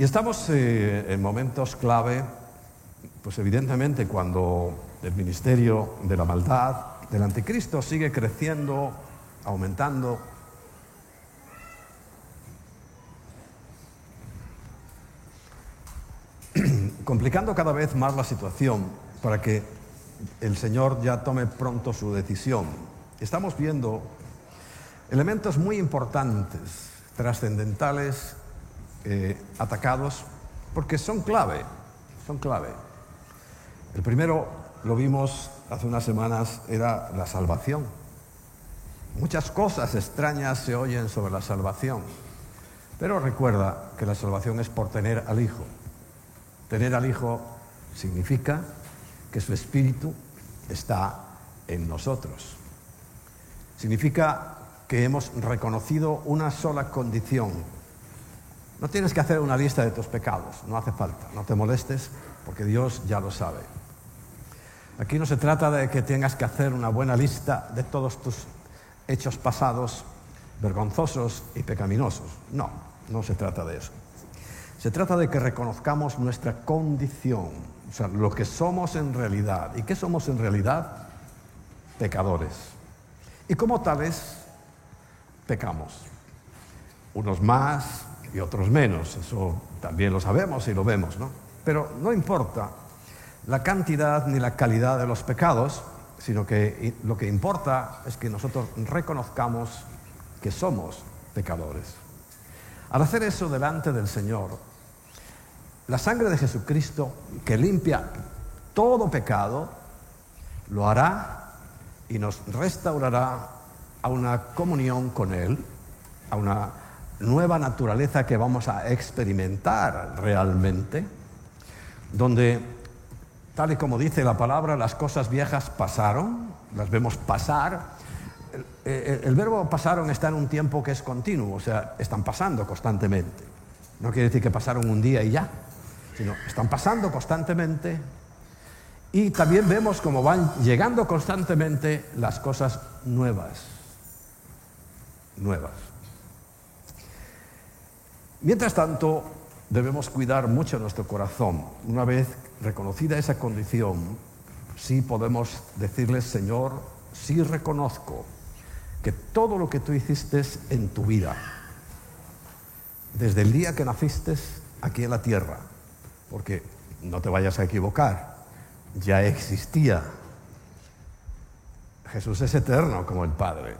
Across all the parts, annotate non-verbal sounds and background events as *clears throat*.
Y estamos eh, en momentos clave, pues evidentemente cuando el ministerio de la maldad, del anticristo, sigue creciendo, aumentando. *clears throat* complicando cada vez más la situación para que el Señor ya tome pronto su decisión. Estamos viendo elementos muy importantes, trascendentales, eh, atacados, porque son clave, son clave. El primero, lo vimos hace unas semanas, era la salvación. Muchas cosas extrañas se oyen sobre la salvación, pero recuerda que la salvación es por tener al Hijo. Tener al Hijo significa que su Espíritu está en nosotros. Significa que hemos reconocido una sola condición, no tienes que hacer una lista de tus pecados, no hace falta, no te molestes porque Dios ya lo sabe. Aquí no se trata de que tengas que hacer una buena lista de todos tus hechos pasados vergonzosos y pecaminosos. No, no se trata de eso. Se trata de que reconozcamos nuestra condición, o sea, lo que somos en realidad. ¿Y qué somos en realidad? Pecadores. Y como tales, pecamos. Unos más, y otros menos, eso también lo sabemos y lo vemos, ¿no? Pero no importa la cantidad ni la calidad de los pecados, sino que lo que importa es que nosotros reconozcamos que somos pecadores. Al hacer eso delante del Señor, la sangre de Jesucristo que limpia todo pecado, lo hará y nos restaurará a una comunión con Él, a una nueva naturaleza que vamos a experimentar realmente, donde, tal y como dice la palabra, las cosas viejas pasaron, las vemos pasar. El, verbo pasaron está en un tiempo que es continuo, o sea, están pasando constantemente. No quiere decir que pasaron un día y ya, sino están pasando constantemente. Y también vemos cómo van llegando constantemente las cosas nuevas, nuevas. Mientras tanto, debemos cuidar mucho nuestro corazón. Una vez reconocida esa condición, sí podemos decirle, Señor, sí reconozco que todo lo que tú hiciste en tu vida, desde el día que naciste aquí en la tierra, porque no te vayas a equivocar, ya existía. Jesús es eterno como el Padre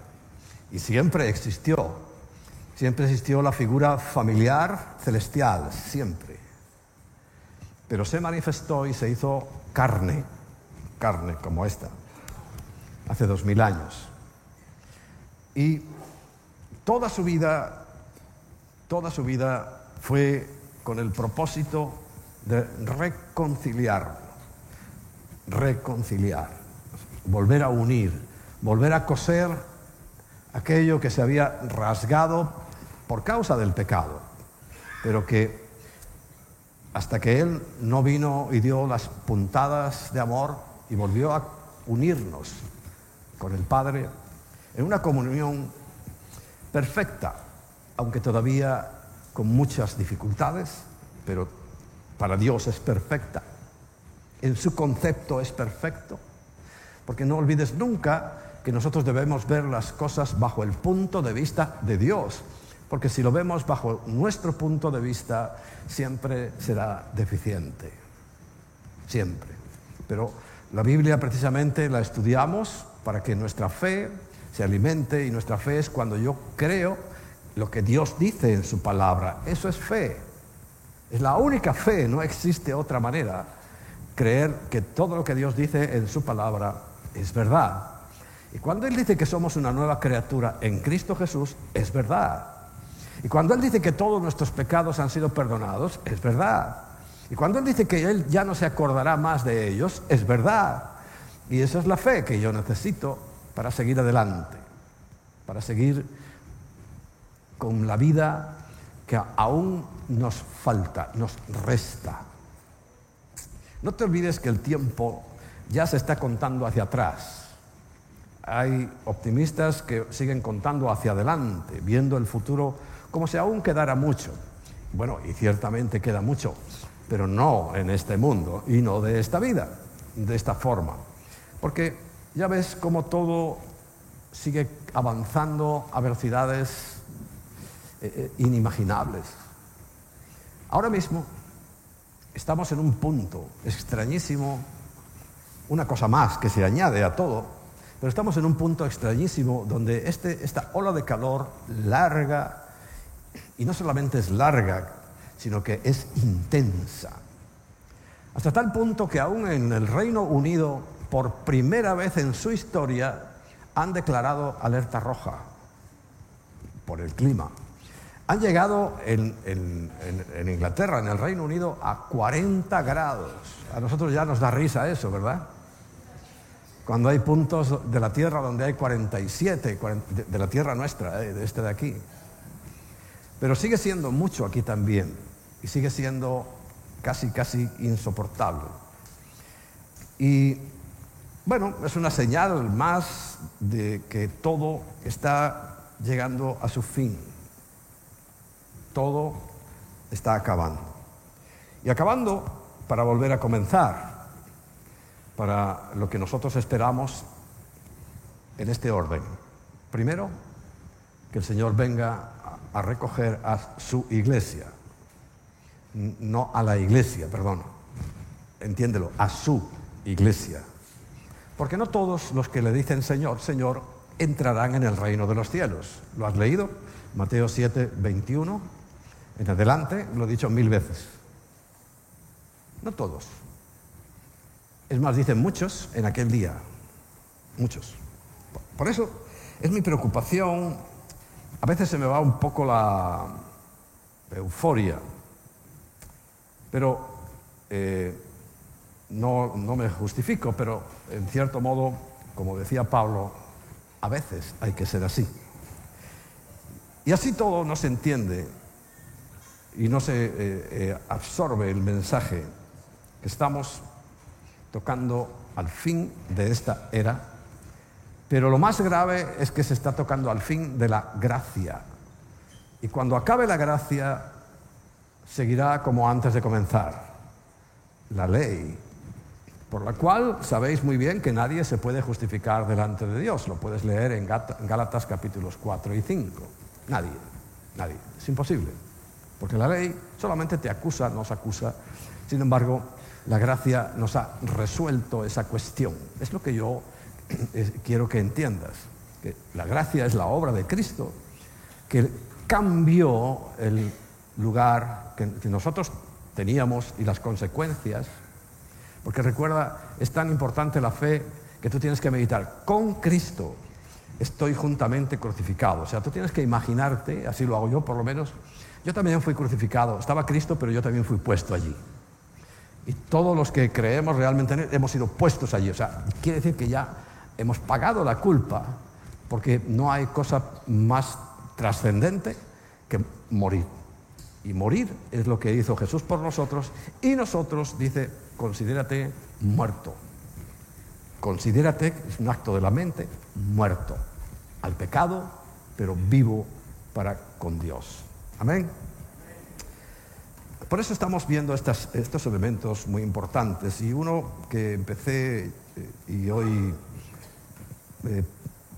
y siempre existió Siempre existió la figura familiar celestial, siempre. Pero se manifestó y se hizo carne, carne como esta, hace dos mil años. Y toda su vida, toda su vida fue con el propósito de reconciliar, reconciliar, volver a unir, volver a coser aquello que se había rasgado por causa del pecado, pero que hasta que Él no vino y dio las puntadas de amor y volvió a unirnos con el Padre en una comunión perfecta, aunque todavía con muchas dificultades, pero para Dios es perfecta. En su concepto es perfecto, porque no olvides nunca que nosotros debemos ver las cosas bajo el punto de vista de Dios porque si lo vemos bajo nuestro punto de vista, siempre será deficiente. Siempre. Pero la Biblia precisamente la estudiamos para que nuestra fe se alimente y nuestra fe es cuando yo creo lo que Dios dice en su palabra. Eso es fe. Es la única fe, no existe otra manera. Creer que todo lo que Dios dice en su palabra es verdad. Y cuando Él dice que somos una nueva criatura en Cristo Jesús, es verdad. Y cuando Él dice que todos nuestros pecados han sido perdonados, es verdad. Y cuando Él dice que Él ya no se acordará más de ellos, es verdad. Y esa es la fe que yo necesito para seguir adelante, para seguir con la vida que aún nos falta, nos resta. No te olvides que el tiempo ya se está contando hacia atrás. Hay optimistas que siguen contando hacia adelante, viendo el futuro como si aún quedara mucho. Bueno, y ciertamente queda mucho, pero no en este mundo y no de esta vida, de esta forma. Porque ya ves cómo todo sigue avanzando a velocidades eh, eh, inimaginables. Ahora mismo estamos en un punto extrañísimo, una cosa más que se añade a todo, pero estamos en un punto extrañísimo donde este, esta ola de calor larga, y no solamente es larga, sino que es intensa. Hasta tal punto que aún en el Reino Unido, por primera vez en su historia, han declarado alerta roja por el clima. Han llegado en, Inglaterra, en el Reino Unido, a 40 grados. A nosotros ya nos da risa eso, ¿verdad? Cuando hay puntos de la Tierra donde hay 47, de la Tierra nuestra, ¿eh? de este de aquí. Pero sigue siendo mucho aquí también. Y sigue siendo casi, casi insoportable. Y bueno, es una señal más de que todo está llegando a su fin todo está acabando. Y acabando para volver a comenzar, para lo que nosotros esperamos en este orden. Primero, que el Señor venga a recoger a su iglesia, no a la iglesia, perdón, entiéndelo, a su iglesia. Porque no todos los que le dicen Señor, Señor, entrarán en el reino de los cielos. ¿Lo has leído? Mateo 7, 21 en adelante, lo he dicho mil veces. No todos. Es más, dicen muchos en aquel día. Muchos. Por eso es mi preocupación. A veces se me va un poco la euforia. Pero eh, no, no me justifico, pero en cierto modo, como decía Pablo, a veces hay que ser así. Y así todo no se entiende y no se eh, eh, absorbe el mensaje que estamos tocando al fin de esta era, pero lo más grave es que se está tocando al fin de la gracia. Y cuando acabe la gracia, seguirá como antes de comenzar, la ley, por la cual sabéis muy bien que nadie se puede justificar delante de Dios. Lo puedes leer en Gálatas capítulos 4 y 5. Nadie, nadie. Es imposible. Porque la ley solamente te acusa, nos acusa. Sin embargo, la gracia nos ha resuelto esa cuestión. Es lo que yo quiero que entiendas. Que la gracia es la obra de Cristo que cambió el lugar que, nosotros teníamos y las consecuencias. Porque recuerda, es tan importante la fe que tú tienes que meditar. Con Cristo estoy juntamente crucificado. O sea, tú tienes que imaginarte, así lo hago yo por lo menos, yo también fui crucificado, estaba Cristo, pero yo también fui puesto allí. Y todos los que creemos realmente hemos sido puestos allí. O sea, quiere decir que ya hemos pagado la culpa, porque no hay cosa más trascendente que morir. Y morir es lo que hizo Jesús por nosotros, y nosotros, dice, considérate muerto. Considérate, es un acto de la mente, muerto al pecado, pero vivo para con Dios. Amén. Por eso estamos viendo estos elementos muy importantes y uno que empecé eh, y hoy eh,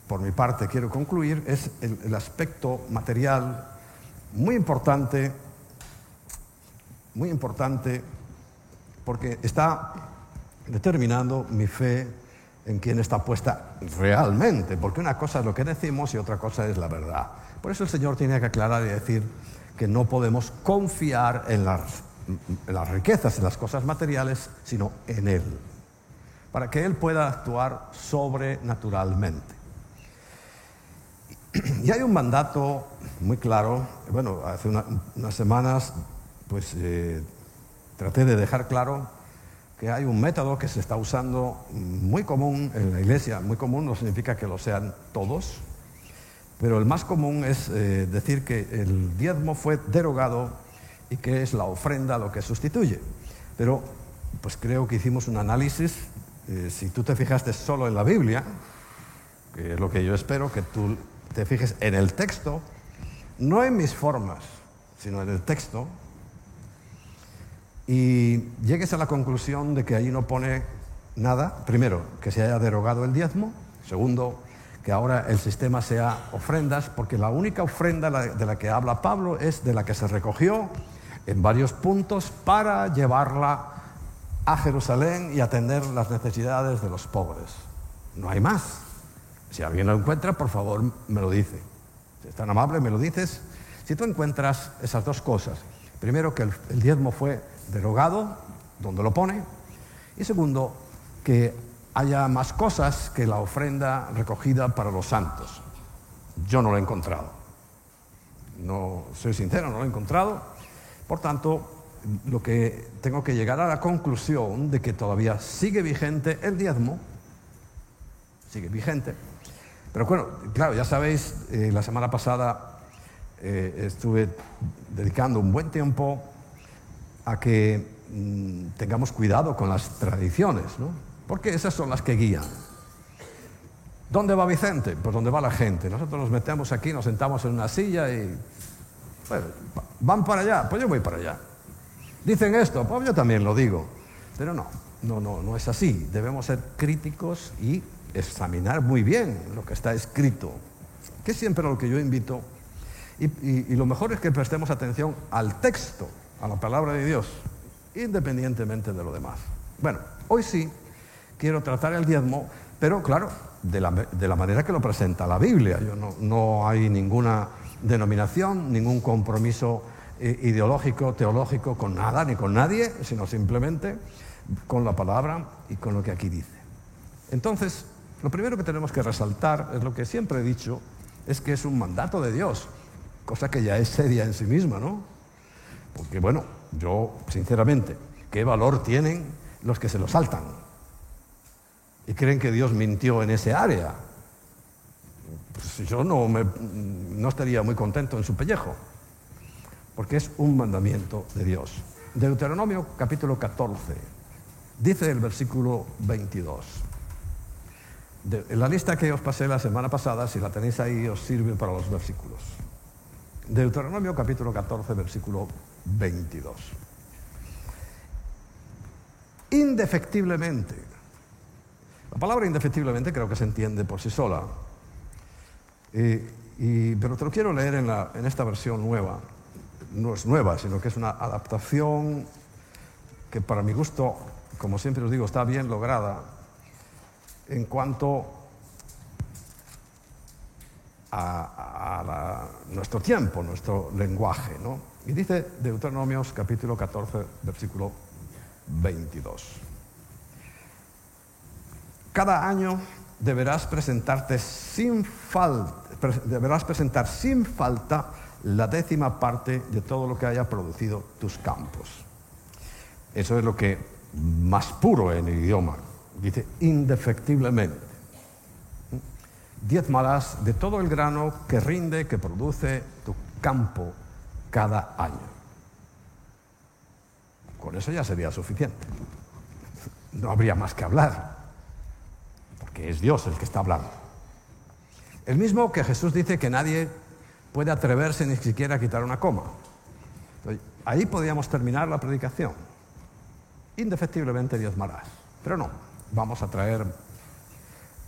por mi parte quiero concluir es el, aspecto material muy importante, muy importante porque está determinando mi fe en quién está puesta realmente, porque una cosa es lo que decimos y otra cosa es la verdad. Por eso el Señor tiene que aclarar y decir que no podemos confiar en las, riquezas, en las cosas materiales, sino en Él, para que Él pueda actuar sobrenaturalmente. Y hay un mandato muy claro, bueno, hace unas semanas pues eh, traté de dejar claro que hay un método que se está usando muy común en la iglesia, muy común no significa que lo sean todos, pero el más común es eh, decir que el diezmo fue derogado y que es la ofrenda lo que sustituye. Pero pues creo que hicimos un análisis, eh, si tú te fijaste solo en la Biblia, que es lo que yo espero, que tú te fijes en el texto, no en mis formas, sino en el texto, y llegues a la conclusión de que ahí no pone nada, primero, que se haya derogado el diezmo, segundo, que ahora el sistema sea ofrendas, porque la única ofrenda de la que habla Pablo es de la que se recogió en varios puntos para llevarla a Jerusalén y atender las necesidades de los pobres. No hay más. Si alguien lo encuentra, por favor, me lo dice. Si es tan amable, me lo dices. Si tú encuentras esas dos cosas, primero que el, diezmo fue derogado, donde lo pone, y segundo, que haya más cosas que la ofrenda recogida para los santos. Yo no lo he encontrado. No soy sincero, no lo he encontrado. Por tanto, lo que tengo que llegar a la conclusión de que todavía sigue vigente el diezmo, sigue vigente. Pero bueno, claro, ya sabéis, eh, la semana pasada eh, estuve dedicando un buen tiempo a que mm, tengamos cuidado con las tradiciones, ¿no? Porque esas son las que guían. ¿Dónde va Vicente? Pues donde va la gente. Nosotros nos metemos aquí, nos sentamos en una silla y... Bueno, van para allá, pues yo voy para allá. Dicen esto, pues yo también lo digo. Pero no, no, no, no es así. Debemos ser críticos y examinar muy bien lo que está escrito, que siempre lo que yo invito. Y, lo mejor es que prestemos atención al texto, a la palabra de Dios, independientemente de lo demás. Bueno, hoy sí quiero tratar el diezmo, pero claro, de la, manera que lo presenta la Biblia. Yo no, no hay ninguna denominación, ningún compromiso ideológico, teológico con nada ni con nadie, sino simplemente con la palabra y con lo que aquí dice. Entonces, lo primero que tenemos que resaltar es lo que siempre he dicho, es que es un mandato de Dios, cosa que ya es seria en sí misma, ¿no? Porque bueno, yo sinceramente, ¿qué valor tienen los que se lo saltan? Y creen que Dios mintió en ese área. Pues yo no, no estaría muy contento en su pellejo porque es un mandamiento de Dios. Deuteronomio capítulo 14, dice el versículo 22. en la lista que os pasé la semana pasada, si la tenéis ahí, os sirve para los versículos. Deuteronomio capítulo 14, versículo 22. Indefectiblemente. La palabra indefectiblemente creo que se entiende por sí sola. pero te lo quiero leer en esta versión nueva no es nueva, sino que es una adaptación que para mi gusto, como siempre os digo, está bien lograda en cuanto a, nuestro tiempo, nuestro lenguaje. ¿no? Y dice Deuteronomios capítulo 14, versículo 22. Cada año deberás presentarte sin falta, deberás presentar sin falta la décima parte de todo lo que haya producido tus campos. Eso es lo que más puro en el idioma. Dice indefectiblemente. Diezmarás de todo el grano que rinde, que produce tu campo cada año. Con eso ya sería suficiente. No habría más que hablar, porque es Dios el que está hablando. El mismo que Jesús dice que nadie puede atreverse ni siquiera a quitar una coma. ahí podríamos terminar la predicación. Indefectiblemente Dios marás. Pero no, vamos a traer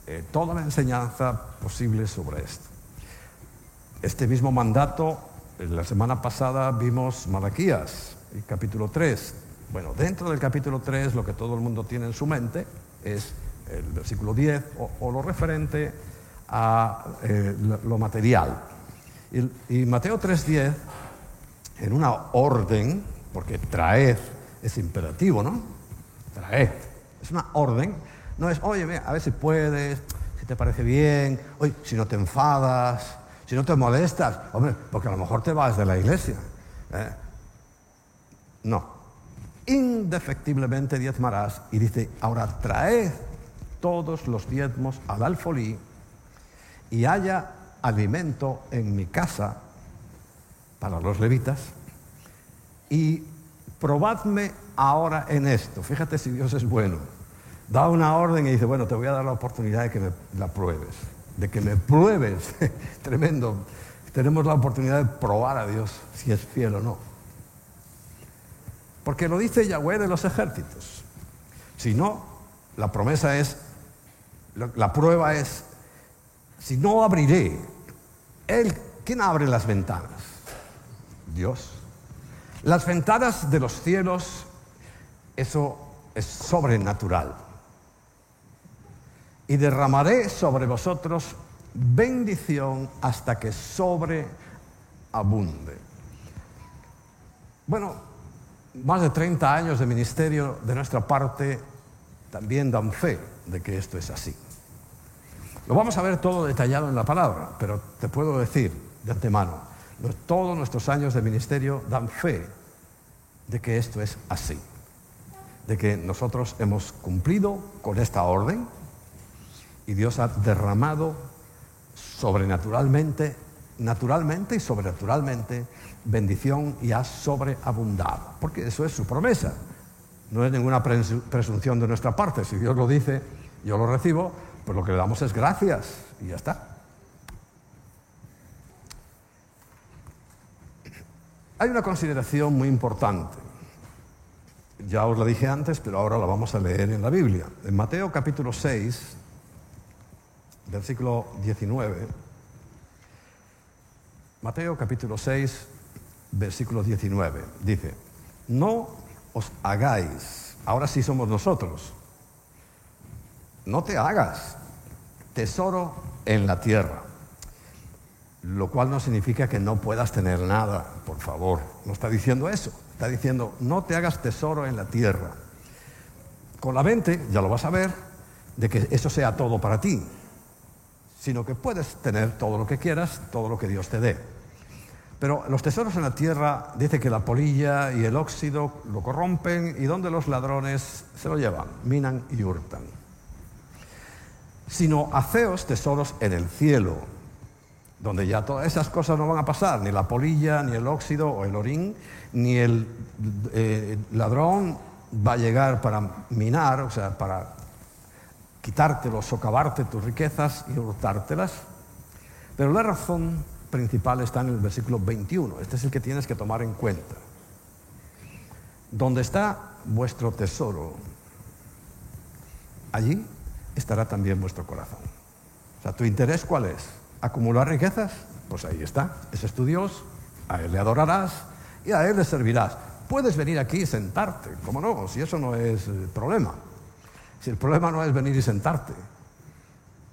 eh, toda la enseñanza posible sobre esto. Este mismo mandato, la semana pasada vimos Malaquías, capítulo 3. Bueno, dentro del capítulo 3 lo que todo el mundo tiene en su mente es el versículo 10 o, lo referente a eh, lo material, y, Mateo 3.10, en una orden, porque traed es imperativo, ¿no? Traed. Es una orden. No es, oye, a ver si puedes, si te parece bien, oye, si no te enfadas, si no te molestas, hombre, porque a lo mejor te vas de la iglesia. ¿eh? No. Indefectiblemente diezmarás y dice, ahora traed todos los diezmos al alfolí y haya alimento en mi casa para los levitas y probadme ahora en esto. Fíjate si Dios es bueno. Da una orden y dice, bueno, te voy a dar la oportunidad de que me la pruebes, de que me pruebes. *laughs* Tremendo. Tenemos la oportunidad de probar a Dios si es fiel o no. Porque lo dice Yahweh de los ejércitos. Si no, la promesa es, la prueba es, si no abriré, Él, ¿quién abre las ventanas? Dios. Las ventanas de los cielos, eso es sobrenatural. Y derramaré sobre vosotros bendición hasta que sobreabunde. Bueno, más de 30 años de ministerio de nuestra parte también dan fe de que esto es así. Lo vamos a ver todo detallado en la palabra, pero te puedo decir de antemano, todos nuestros años de ministerio dan fe de que esto es así, de que nosotros hemos cumplido con esta orden y Dios ha derramado sobrenaturalmente, naturalmente y sobrenaturalmente bendición y ha sobreabundado, porque eso es su promesa. No es ninguna presunción de nuestra parte. Si Dios lo dice, yo lo recibo, pues lo que le damos es gracias y ya está. Hay una consideración muy importante. Ya os la dije antes, pero ahora la vamos a leer en la Biblia. En Mateo capítulo 6, versículo 19. Mateo capítulo 6, versículo 19. Dice, no os hagáis, ahora sí somos nosotros, no te hagas tesoro en la tierra, lo cual no significa que no puedas tener nada, por favor, no está diciendo eso, está diciendo, no te hagas tesoro en la tierra. Con la mente, ya lo vas a ver, de que eso sea todo para ti, sino que puedes tener todo lo que quieras, todo lo que Dios te dé. Pero los tesoros en la tierra dice que la polilla y el óxido lo corrompen y donde los ladrones se lo llevan, minan y hurtan. Sino haceos tesoros en el cielo, donde ya todas esas cosas no van a pasar, ni la polilla, ni el óxido o el orín, ni el eh, ladrón va a llegar para minar, o sea, para quitártelo, socavarte tus riquezas y hurtártelas. Pero la razón principal está en el versículo 21. Este es el que tienes que tomar en cuenta. Donde está vuestro tesoro, allí estará también vuestro corazón. O sea, ¿tu interés cuál es? ¿Acumular riquezas? Pues ahí está. Ese es tu Dios, a Él le adorarás y a Él le servirás. Puedes venir aquí y sentarte, ¿cómo no? Si eso no es el problema. Si el problema no es venir y sentarte,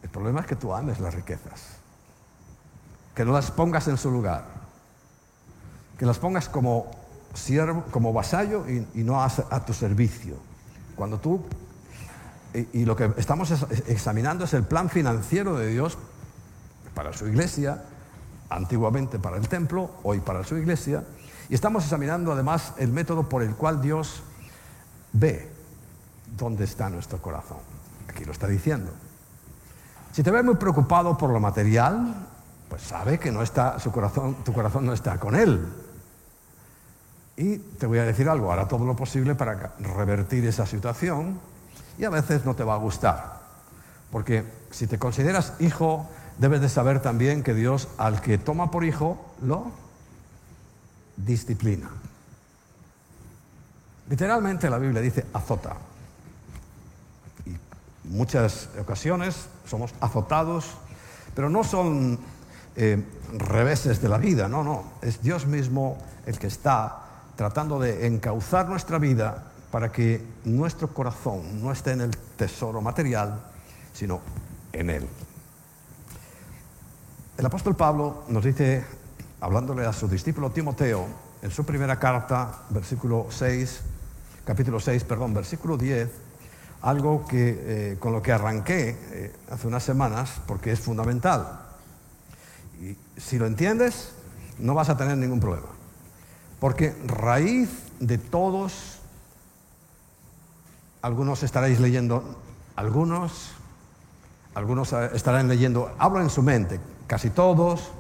el problema es que tú ames las riquezas, que no las pongas en su lugar, que las pongas como siervo, como vasallo y, no a, tu servicio. Cuando tú, y, lo que estamos examinando es el plan financiero de Dios para su iglesia, antiguamente para el templo, hoy para su iglesia, y estamos examinando además el método por el cual Dios ve dónde está nuestro corazón. Aquí lo está diciendo. Si te ves muy preocupado por lo material, pues sabe que no está, su corazón, tu corazón no está con él. Y te voy a decir algo, hará todo lo posible para revertir esa situación y a veces no te va a gustar. Porque si te consideras hijo, debes de saber también que Dios al que toma por hijo lo disciplina. Literalmente la Biblia dice azota muchas ocasiones somos azotados, pero no son eh, reveses de la vida, no, no, es Dios mismo el que está tratando de encauzar nuestra vida para que nuestro corazón no esté en el tesoro material, sino en Él. El apóstol Pablo nos dice, hablándole a su discípulo Timoteo, en su primera carta, versículo 6, capítulo 6, perdón, versículo 10, algo que, eh, con lo que arranqué eh, hace unas semanas porque es fundamental. Y si lo entiendes, no vas a tener ningún problema. Porque raíz de todos, algunos estaréis leyendo, algunos, algunos estarán leyendo, hablo en su mente, casi todos,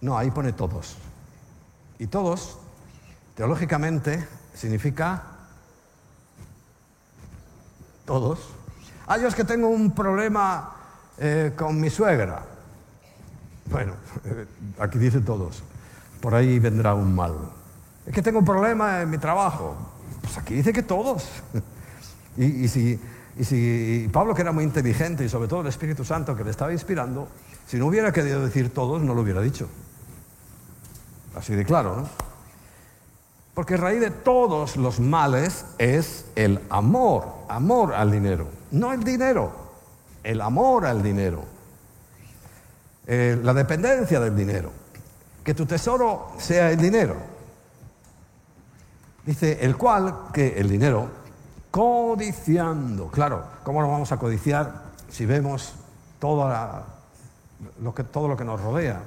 no, ahí pone todos. Y todos, teológicamente, significa todos. Ah, yo es que tengo un problema eh, con mi suegra. Bueno, aquí dice todos. Por ahí vendrá un mal. Es que tengo un problema en mi trabajo. Pues aquí dice que todos. *laughs* y, si, y si Pablo, que era muy inteligente, y sobre todo el Espíritu Santo que le estaba inspirando, si no hubiera querido decir todos, no lo hubiera dicho. Así de claro, ¿no? Porque raíz de todos los males es el amor, amor al dinero. No el dinero, el amor al dinero. Eh, la dependencia del dinero. Que tu tesoro sea el dinero. Dice, el cual, que el dinero, codiciando. Claro, ¿cómo lo vamos a codiciar si vemos lo que, todo lo que nos rodea?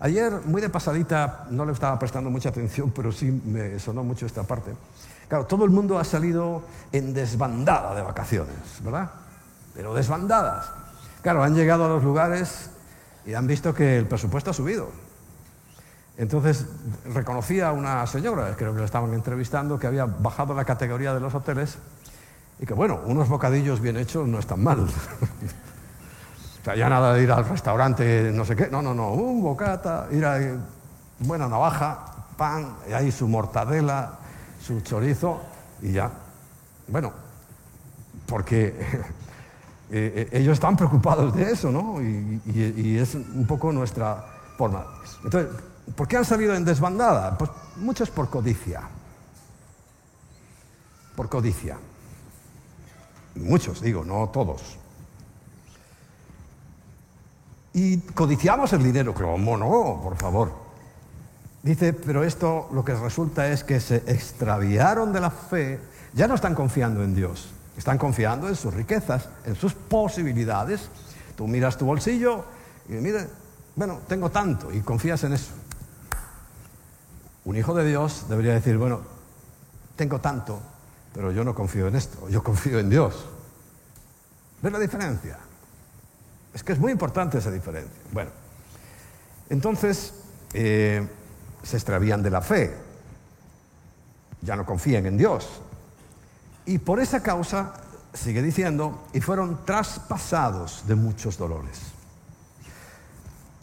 Ayer, muy de pasadita, no le estaba prestando mucha atención, pero sí me sonó mucho esta parte. Claro, todo el mundo ha salido en desbandada de vacaciones, ¿verdad? Pero desbandadas. Claro, han llegado a los lugares y han visto que el presupuesto ha subido. Entonces reconocía a una señora, creo que le estaban entrevistando, que había bajado la categoría de los hoteles y que bueno, unos bocadillos bien hechos no están mal. *laughs* o sea, ya nada de ir al restaurante, no sé qué, no, no, no, un bocata, ir a buena navaja, pan, y ahí su mortadela, su chorizo y ya. Bueno, porque *laughs* eh, eh, ellos están preocupados de eso, ¿no? Y, es un poco nuestra forma. Entonces, ¿por qué han salido en desbandada? Pues muchos por codicia. Por codicia. Muchos, digo, no todos. Y codiciamos el dinero, ¿cómo no? Por favor. Dice, pero esto lo que resulta es que se extraviaron de la fe, ya no están confiando en Dios. Están confiando en sus riquezas, en sus posibilidades. Tú miras tu bolsillo y mire, bueno, tengo tanto y confías en eso. Un hijo de Dios debería decir, bueno, tengo tanto, pero yo no confío en esto, yo confío en Dios. ¿Ves la diferencia? Es que es muy importante esa diferencia. Bueno, entonces eh, se extravían de la fe, ya no confían en Dios, y por esa causa, sigue diciendo, y fueron traspasados de muchos dolores.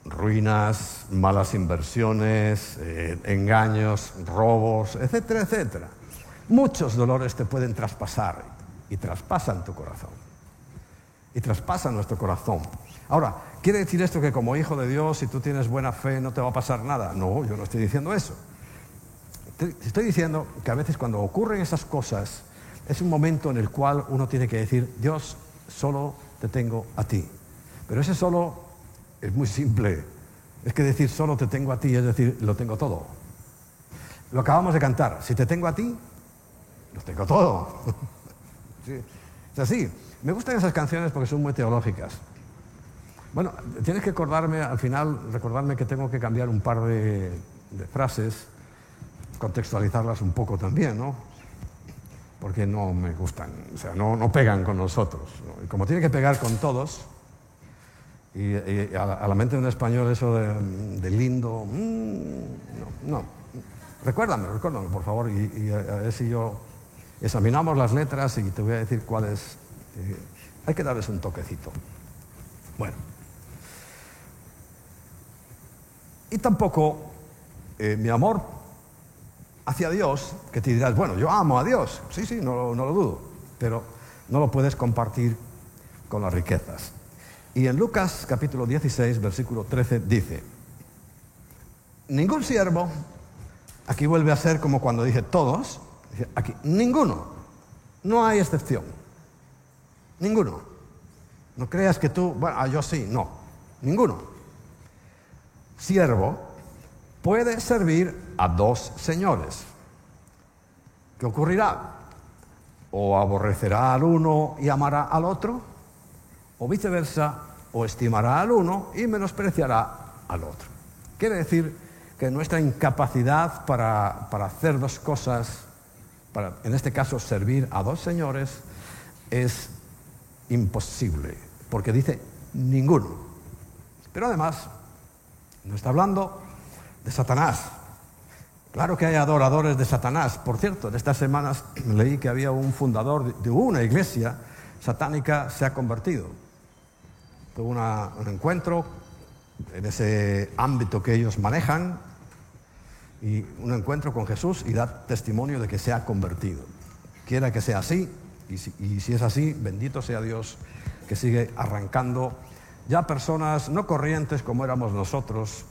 Ruinas, malas inversiones, eh, engaños, robos, etcétera, etcétera. Muchos dolores te pueden traspasar y traspasan tu corazón. Y traspasan nuestro corazón. Ahora, ¿quiere decir esto que como hijo de Dios, si tú tienes buena fe, no te va a pasar nada? No, yo no estoy diciendo eso. Estoy diciendo que a veces cuando ocurren esas cosas, es un momento en el cual uno tiene que decir, Dios, solo te tengo a ti. Pero ese solo es muy simple. Es que decir solo te tengo a ti es decir, lo tengo todo. Lo acabamos de cantar. Si te tengo a ti, lo tengo todo. *laughs* Es así. Me gustan esas canciones porque son muy teológicas. Bueno, tienes que acordarme, al final, recordarme que tengo que cambiar un par de, frases, contextualizarlas un poco también, ¿no? porque no me gustan, o sea, no, pegan con nosotros. Y como tiene que pegar con todos, y, a, la, mente de un español eso de, lindo, mm, no, no. Recuérdame, recuérdame, por favor, y, a ver si yo examinamos las letras y te voy a decir cuáles. Eh, hay que darles un toquecito. Bueno. Y tampoco eh, mi amor hacia Dios, que te dirás, bueno, yo amo a Dios, sí, sí, no lo dudo, pero no lo puedes compartir con las riquezas. Y en Lucas capítulo 16, versículo 13 dice, ningún siervo, aquí vuelve a ser como cuando dije todos, aquí, ninguno, no hay excepción, ninguno. No creas que tú, bueno, ah, yo sí, no, ninguno. Siervo puede servir a dos señores. ¿Qué ocurrirá? O aborrecerá al uno y amará al otro, o viceversa, o estimará al uno y menospreciará al otro. Quiere decir que nuestra incapacidad para, para hacer dos cosas, para en este caso servir a dos señores, es imposible, porque dice ninguno. Pero además, no está hablando de Satanás, Claro que hay adoradores de Satanás. Por cierto, en estas semanas leí que había un fundador de una iglesia satánica se ha convertido. Tuvo un encuentro en ese ámbito que ellos manejan y un encuentro con Jesús y dar testimonio de que se ha convertido. Quiera que sea así, y si, y si es así, bendito sea Dios que sigue arrancando ya personas no corrientes como éramos nosotros,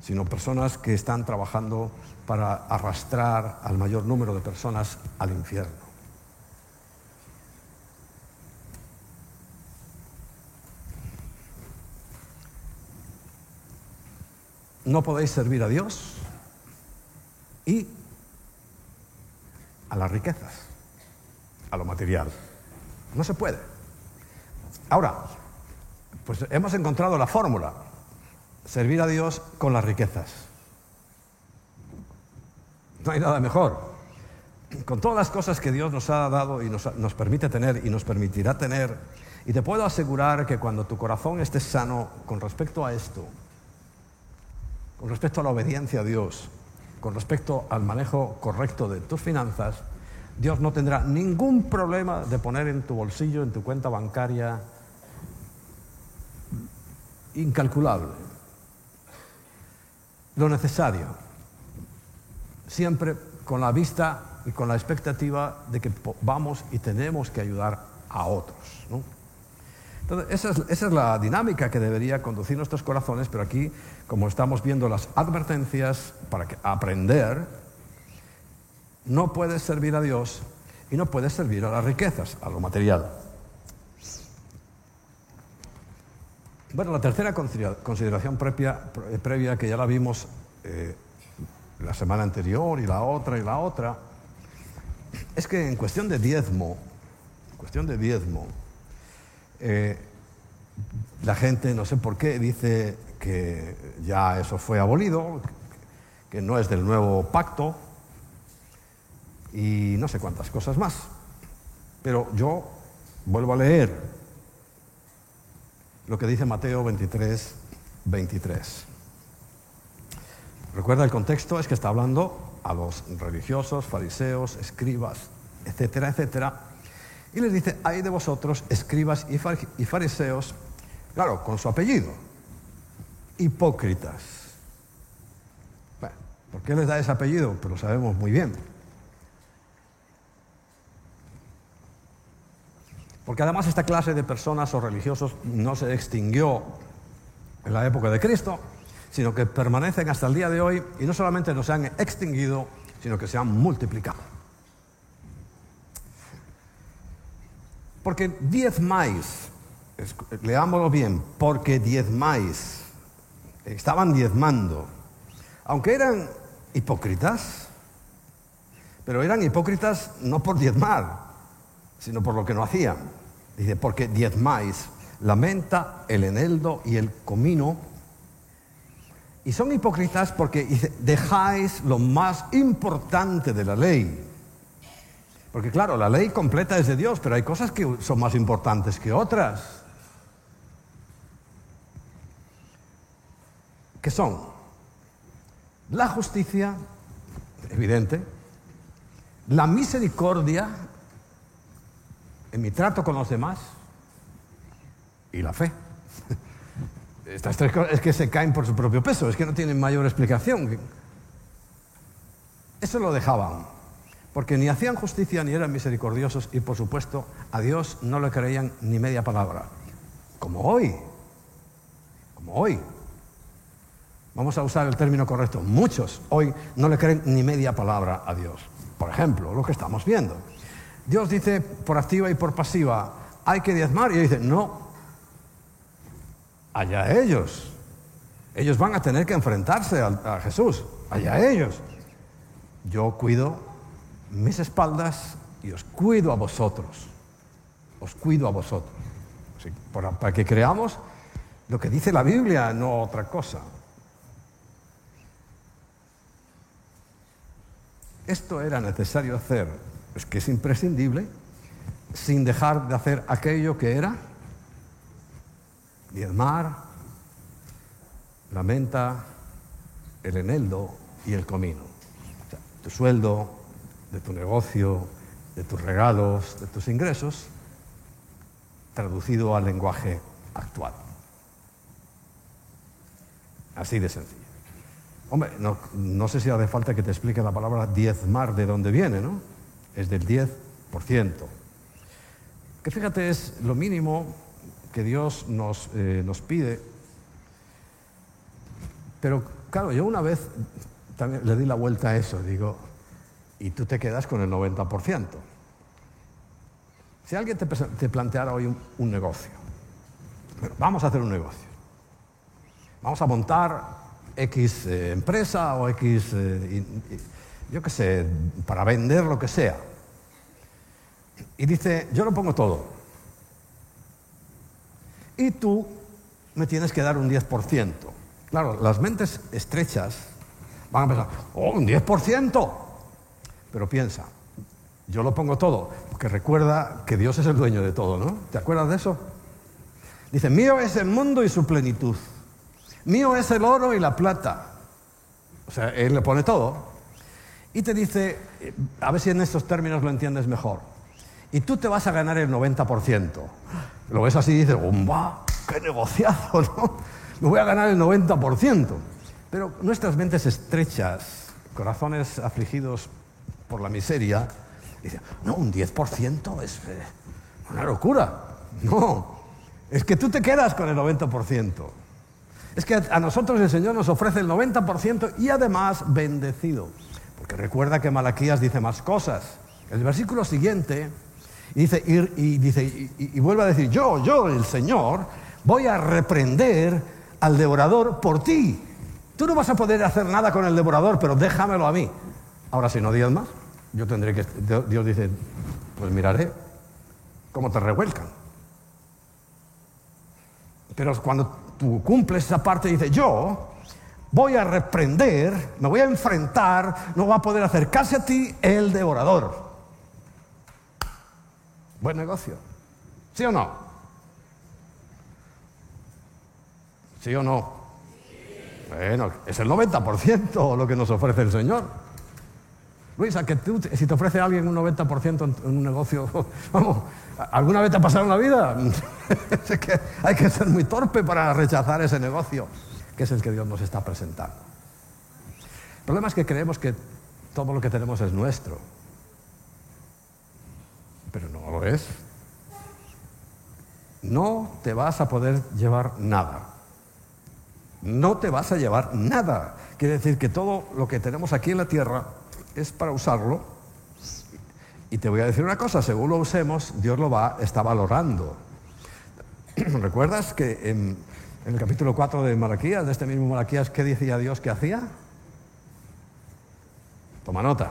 sino personas que están trabajando para arrastrar al mayor número de personas al infierno. No podéis servir a Dios y a las riquezas, a lo material. No se puede. Ahora, pues hemos encontrado la fórmula, servir a Dios con las riquezas. No hay nada mejor. Con todas las cosas que Dios nos ha dado y nos, nos, permite tener y nos permitirá tener, y te puedo asegurar que cuando tu corazón esté sano con respecto a esto, con respecto a la obediencia a Dios, con respecto al manejo correcto de tus finanzas, Dios no tendrá ningún problema de poner en tu bolsillo, en tu cuenta bancaria, incalculable, lo necesario, siempre con la vista y con la expectativa de que vamos y tenemos que ayudar a otros. Entonces, esa es, la dinámica que debería conducir nuestros corazones, pero aquí, como estamos viendo las advertencias para que, aprender, no puedes servir a Dios y no puedes servir a las riquezas, a lo material. Bueno, la tercera consideración previa, que ya la vimos eh, la semana anterior y la otra y la otra, es que en cuestión de diezmo, cuestión de diezmo, eh, la gente, no sé por qué, dice que ya eso fue abolido, que no es del nuevo pacto y no sé cuántas cosas más. Pero yo vuelvo a leer lo que dice Mateo 23, 23. Recuerda el contexto, es que está hablando a los religiosos, fariseos, escribas, etcétera, etcétera. Y les dice, hay de vosotros, escribas y fariseos, claro, con su apellido, hipócritas. Bueno, ¿por qué les da ese apellido? Pues lo sabemos muy bien. Porque además esta clase de personas o religiosos no se extinguió en la época de Cristo, sino que permanecen hasta el día de hoy y no solamente no se han extinguido, sino que se han multiplicado. Porque diezmáis, leámoslo bien, porque diezmáis, estaban diezmando, aunque eran hipócritas, pero eran hipócritas no por diezmar, sino por lo que no hacían. Dice, porque diezmáis la menta, el eneldo y el comino. Y son hipócritas porque dejáis lo más importante de la ley. Porque claro, la ley completa es de Dios, pero hay cosas que son más importantes que otras. ¿Qué son? La justicia, evidente, la misericordia, en mi trato con los demás y la fe. *laughs* Estas tres cosas es que se caen por su propio peso, es que no tienen mayor explicación. Eso lo dejaban, porque ni hacían justicia ni eran misericordiosos y por supuesto a Dios no le creían ni media palabra, como hoy, como hoy. Vamos a usar el término correcto, muchos hoy no le creen ni media palabra a Dios. Por ejemplo, lo que estamos viendo. Dios dice por activa y por pasiva, hay que diezmar. Y dicen, no, allá ellos. Ellos van a tener que enfrentarse a, a Jesús, allá ellos. Yo cuido mis espaldas y os cuido a vosotros. Os cuido a vosotros. para, que creamos lo que dice la Biblia, no otra cosa. Esto era necesario hacer es que es imprescindible, sin dejar de hacer aquello que era diezmar, la menta, el eneldo y el comino. tu sueldo, de tu negocio, de tus regalos, de tus ingresos, traducido al lenguaje actual. Así de sencillo. Hombre, no, sé si hace falta que te explique la palabra diezmar de dónde viene, ¿no? Es del 10%. Que fíjate, es lo mínimo que Dios nos, eh, nos pide. Pero claro, yo una vez también le di la vuelta a eso, digo, y tú te quedas con el 90%. Si alguien te, planteara hoy un, negocio, vamos a hacer un negocio, vamos a montar X eh, empresa o X, eh, yo qué sé, para vender lo que sea. Y dice, yo lo pongo todo. Y tú me tienes que dar un 10%. Claro, las mentes estrechas van a pensar, oh, un 10%. Pero piensa, yo lo pongo todo, porque recuerda que Dios es el dueño de todo, ¿no? ¿Te acuerdas de eso? Dice, mío es el mundo y su plenitud. Mío es el oro y la plata. O sea, Él le pone todo. Y te dice, eh, a ver si en estos términos lo entiendes mejor. Y tú te vas a ganar el 90%. Lo ves así y dices, ¡bomba! ¡Qué negociazo, *laughs* ¿no? Me voy a ganar el 90%. Pero nuestras mentes estrechas, corazones afligidos por la miseria, dicen, no, un 10% es eh, una locura. No, es que tú te quedas con el 90%. Es que a nosotros el Señor nos ofrece el 90% y además bendecido. Porque recuerda que Malaquías dice más cosas. El versículo siguiente dice, y, y dice, y, y vuelve a decir, yo, yo, el Señor, voy a reprender al devorador por ti. Tú no vas a poder hacer nada con el devorador, pero déjamelo a mí. Ahora, si no diezmas, yo tendré que... Dios dice, pues miraré cómo te revuelcan. Pero cuando tú cumples esa parte, dice, yo voy a reprender, me voy a enfrentar, no va a poder acercarse a ti el devorador. Buen negocio. ¿Sí o no? ¿Sí o no? Bueno, es el 90% lo que nos ofrece el Señor. Luisa, que tú, si te ofrece alguien un 90% en un negocio, *laughs* vamos, ¿alguna vez te ha pasado en la vida? *laughs* que hay que ser muy torpe para rechazar ese negocio, que es el que Dios nos está presentando. El problema es que creemos que todo lo que tenemos es nuestro, pero no lo es. No te vas a poder llevar nada. No te vas a llevar nada. Quiere decir que todo lo que tenemos aquí en la tierra es para usarlo. Y te voy a decir una cosa, según lo usemos, Dios lo va, está valorando. *clears throat* ¿Recuerdas que en, en el capítulo 4 de Malaquías, de este mismo Malaquías, qué decía Dios que hacía? Toma nota.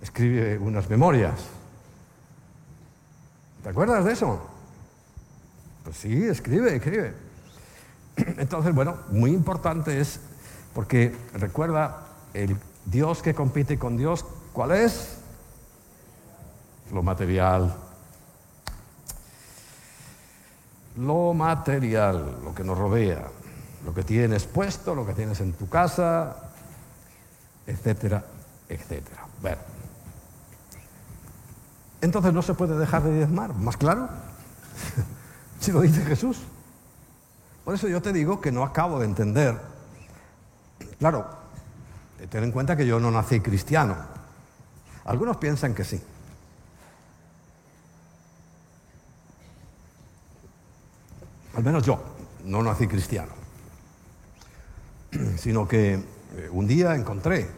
Escribe unas memorias. ¿Te acuerdas de eso? Pues sí, escribe, escribe. *clears throat* Entonces, bueno, muy importante es, porque recuerda, el Dios que compite con Dios, ¿cuál es? Lo material. Lo material, lo que nos rodea, lo que tienes puesto, lo que tienes en tu casa, etcétera, etcétera. Bueno. Entonces no se puede dejar de diezmar, ¿más claro? *laughs* si lo dice Jesús. Por eso yo te digo que no acabo de entender. Claro, ten en cuenta que yo no nací cristiano. Algunos piensan que sí. Al menos yo no nací cristiano. *clears throat* Sino que eh, un día encontré,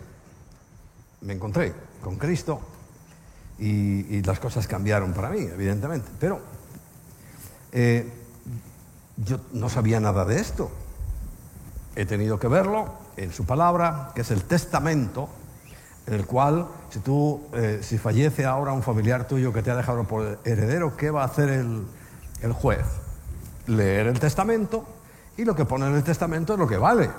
me encontré con Cristo y, y las cosas cambiaron para mí, evidentemente. Pero eh, yo no sabía nada de esto. He tenido que verlo en su palabra, que es el testamento, en el cual, si tú, eh, si fallece ahora un familiar tuyo que te ha dejado por heredero, ¿qué va a hacer el, juez? Leer el testamento y lo que pone en el testamento es lo que vale.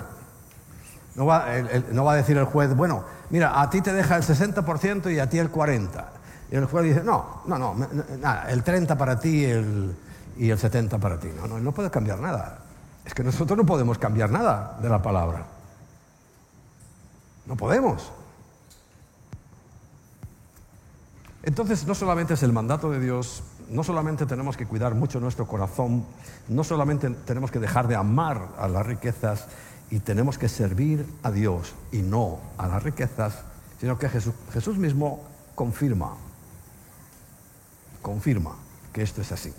No va, a decir el juez, bueno, mira, a ti te deja el 60% y a ti el 40%. Y el juez dice, no, no, no, nada, el 30 para ti y el, y el 70 para ti. No, no, no puede cambiar nada. Es que nosotros no podemos cambiar nada de la palabra. No podemos. Entonces, no solamente es el mandato de Dios, no solamente tenemos que cuidar mucho nuestro corazón, no solamente tenemos que dejar de amar a las riquezas y tenemos que servir a Dios y no a las riquezas, sino que Jesús, Jesús mismo confirma, confirma que esto es así.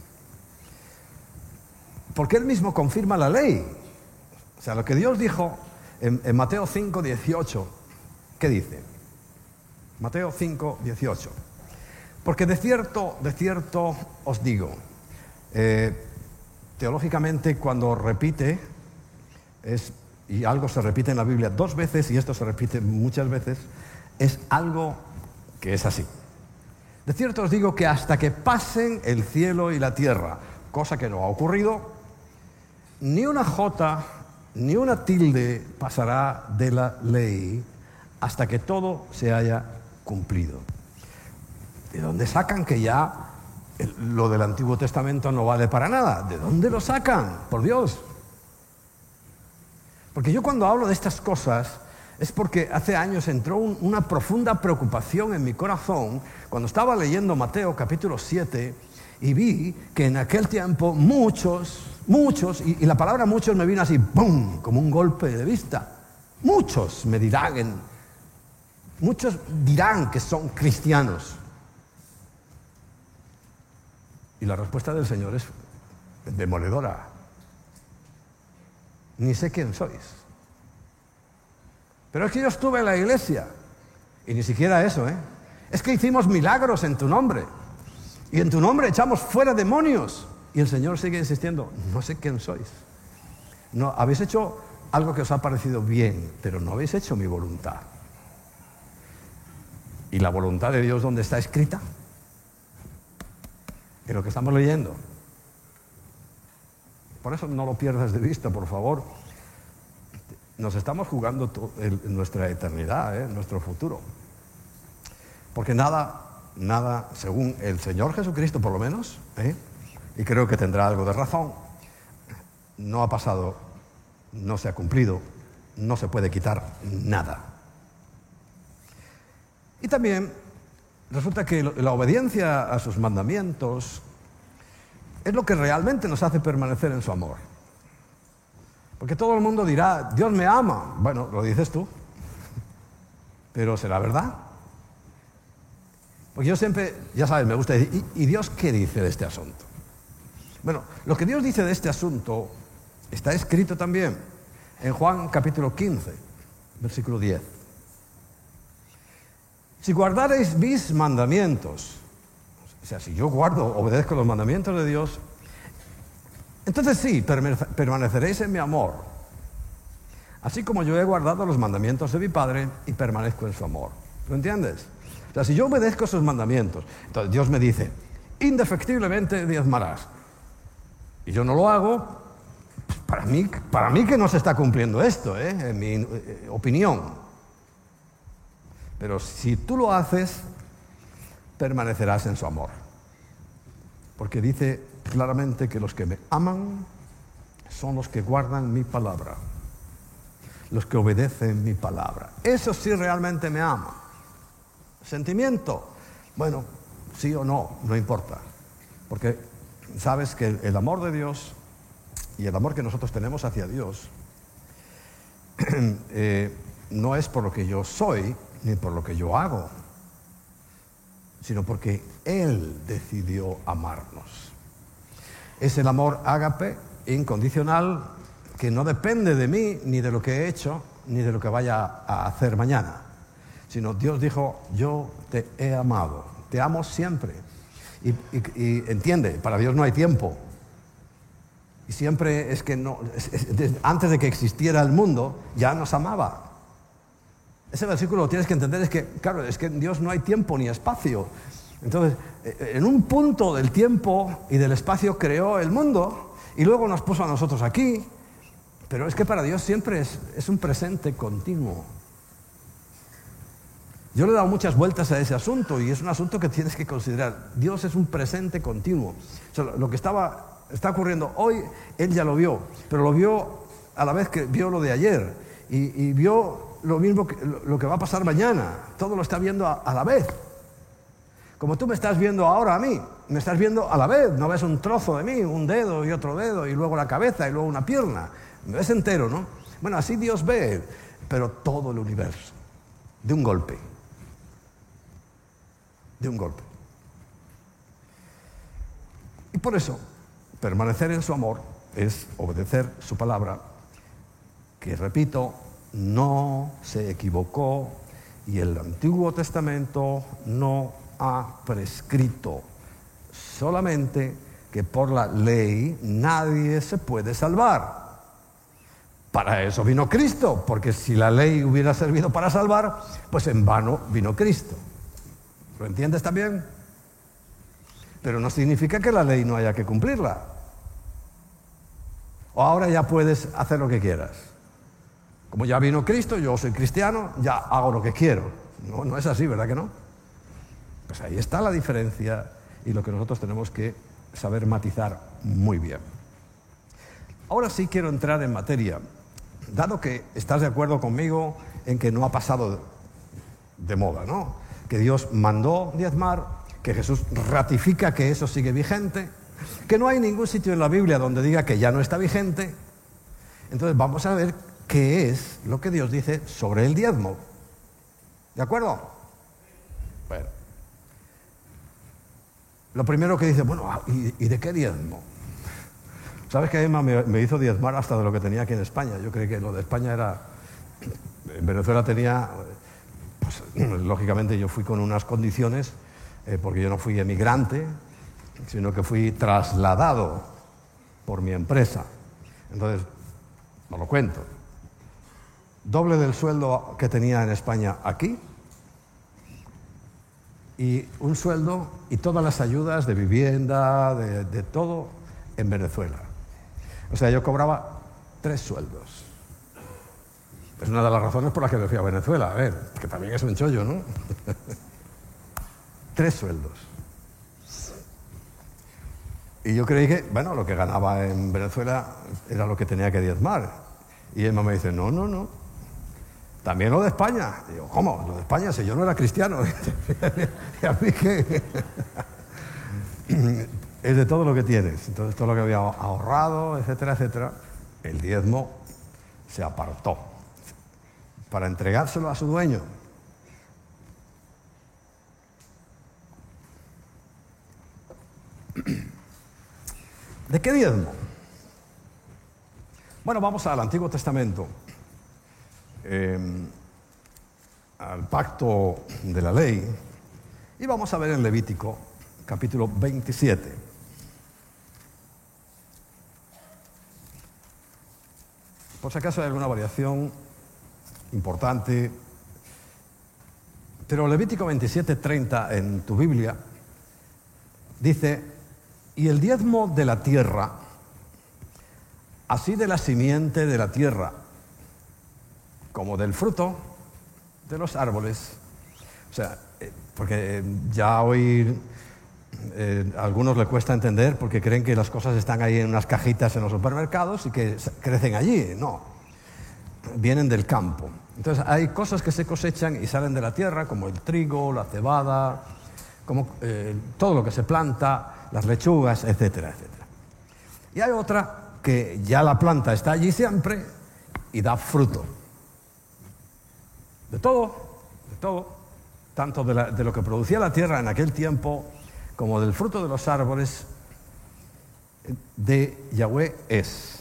Porque Él mismo confirma la ley. O sea, lo que Dios dijo en, en Mateo 5, 18, ¿qué dice? Mateo 5, 18. Porque de cierto, de cierto os digo, eh, teológicamente cuando repite, es, y algo se repite en la Biblia dos veces, y esto se repite muchas veces, es algo que es así. De cierto os digo que hasta que pasen el cielo y la tierra, cosa que no ha ocurrido, ni una jota ni una tilde pasará de la ley hasta que todo se haya cumplido. ¿De dónde sacan que ya lo del Antiguo Testamento no vale para nada? ¿De dónde lo sacan? Por Dios. Porque yo cuando hablo de estas cosas es porque hace años entró una profunda preocupación en mi corazón cuando estaba leyendo Mateo capítulo 7 y vi que en aquel tiempo muchos, muchos, y, la palabra muchos me vino así, ¡pum!, como un golpe de vista. Muchos me dirán, muchos dirán que son cristianos. Y la respuesta del Señor es demoledora. Ni sé quién sois. Pero es que yo estuve en la iglesia. Y ni siquiera eso, ¿eh? Es que hicimos milagros en tu nombre. Y en tu nombre echamos fuera demonios. Y el Señor sigue insistiendo, no sé quién sois. No, habéis hecho algo que os ha parecido bien, pero no habéis hecho mi voluntad. ¿Y la voluntad de Dios dónde está escrita? En lo que estamos leyendo. Por eso no lo pierdas de vista, por favor. Nos estamos jugando nuestra eternidad, ¿eh? nuestro futuro. Porque nada nada, según el Señor Jesucristo por lo menos, ¿eh? y creo que tendrá algo de razón, no ha pasado, no se ha cumplido, no se puede quitar nada. Y también resulta que la obediencia a sus mandamientos es lo que realmente nos hace permanecer en su amor. Porque todo el mundo dirá, Dios me ama. Bueno, lo dices tú. Pero ¿será verdad? Porque yo siempre, ya sabes, me gusta decir, ¿y, Dios qué dice de este asunto? Bueno, lo que Dios dice de este asunto está escrito también en Juan capítulo 15, versículo 10. Si guardareis mis mandamientos, o sea, si yo guardo, obedezco los mandamientos de Dios, entonces sí, permaneceréis en mi amor, así como yo he guardado los mandamientos de mi Padre y permanezco en su amor. ¿Lo entiendes? sea, si yo obedezco sus mandamientos, entonces Dios me dice, indefectiblemente diezmarás. Y yo no lo hago, para mí, para mí que no se está cumpliendo esto, ¿eh? en mi eh, opinión. Pero si tú lo haces, permanecerás en su amor. Porque dice claramente que los que me aman son los que guardan mi palabra, los que obedecen mi palabra. Eso sí realmente me ama. Sentimiento. Bueno, sí o no, no importa. Porque sabes que el amor de Dios y el amor que nosotros tenemos hacia Dios *clears throat* eh, no es por lo que yo soy ni por lo que yo hago, sino porque Él decidió amarnos. Es el amor ágape, incondicional, que no depende de mí, ni de lo que he hecho, ni de lo que vaya a hacer mañana sino Dios dijo, yo te he amado, te amo siempre. Y, entiende, para Dios no hay tiempo. Y siempre es que no, antes de que existiera el mundo, ya nos amaba. Ese versículo lo tienes que entender, es que, claro, es que en Dios no hay tiempo ni espacio. Entonces, eh, en un punto del tiempo y del espacio creó el mundo y luego nos puso a nosotros aquí. Pero es que para Dios siempre es, es un presente continuo. Yo le he dado muchas vueltas a ese asunto y es un asunto que tienes que considerar. Dios es un presente continuo. lo que estaba, está ocurriendo hoy, Él ya lo vio, pero lo vio a la vez que vio lo de ayer y, vio lo mismo que lo, que va a pasar mañana. Todo lo está viendo a, la vez. Como tú me estás viendo ahora a mí, me estás viendo a la vez. No ves un trozo de mí, un dedo y otro dedo y luego la cabeza y luego una pierna. Me ves entero, ¿no? Bueno, así Dios ve, pero todo el universo, de un golpe, de un golpe. Y por eso, permanecer en su amor es obedecer su palabra, que repito, no se equivocó y el Antiguo Testamento no ha prescrito solamente que por la ley nadie se puede salvar. Para eso vino Cristo, porque si la ley hubiera servido para salvar, pues en vano vino Cristo. ¿Lo entiendes también? Pero no significa que la ley no haya que cumplirla. O ahora ya puedes hacer lo que quieras. Como ya vino Cristo, yo soy cristiano, ya hago lo que quiero. No, no es así, ¿verdad que no? Pues ahí está la diferencia y lo que nosotros tenemos que saber matizar muy bien. Ahora sí quiero entrar en materia. Dado que estás de acuerdo conmigo en que no ha pasado de moda, ¿no? Que Dios mandó diezmar, que Jesús ratifica que eso sigue vigente, que no hay ningún sitio en la Biblia donde diga que ya no está vigente. Entonces vamos a ver qué es lo que Dios dice sobre el diezmo. ¿De acuerdo? Bueno. Lo primero que dice, bueno, ah, ¿y, de qué diezmo? ¿Sabes que Emma me, hizo diezmar hasta de lo que tenía aquí en España? Yo creí que lo de España era... En Venezuela tenía... Pues, lógicamente yo fui con unas condiciones, eh, porque yo no fui emigrante, sino que fui trasladado por mi empresa. Entonces, no lo cuento. Doble del sueldo que tenía en España aquí, y un sueldo y todas las ayudas de vivienda, de, todo en Venezuela. O sea, yo cobraba tres sueldos. Es una de las razones por las que me fui a Venezuela. A ver, que también es un chollo, ¿no? *laughs* tres sueldos. Y yo creí que, bueno, lo que ganaba en Venezuela era lo que tenía que diezmar. Y Emma me dice, no, no, no. También lo de España. ¿cómo? Lo de España, si yo no era cristiano. *laughs* y a mí es de todo lo que tienes. Entonces, todo lo que había ahorrado, etcétera, etcétera, el diezmo se apartó para entregárselo a su dueño. ¿De qué diezmo? Bueno, vamos al Antiguo Testamento. Em, al pacto de la ley y vamos a ver en Levítico capítulo 27. Por si acaso hay alguna variación importante, pero Levítico 27:30 en tu Biblia dice, y el diezmo de la tierra, así de la simiente de la tierra, como del fruto de los árboles. O sea, eh, porque ya hoy eh, a algunos le cuesta entender porque creen que las cosas están ahí en unas cajitas en los supermercados y que crecen allí. No, vienen del campo. Entonces hay cosas que se cosechan y salen de la tierra, como el trigo, la cebada, como eh, todo lo que se planta, las lechugas, etcétera, etcétera. Y hay otra que ya la planta está allí siempre y da fruto. De todo, de todo, tanto de, lo que producía la tierra en aquel tiempo como del fruto de los árboles de Yahweh es.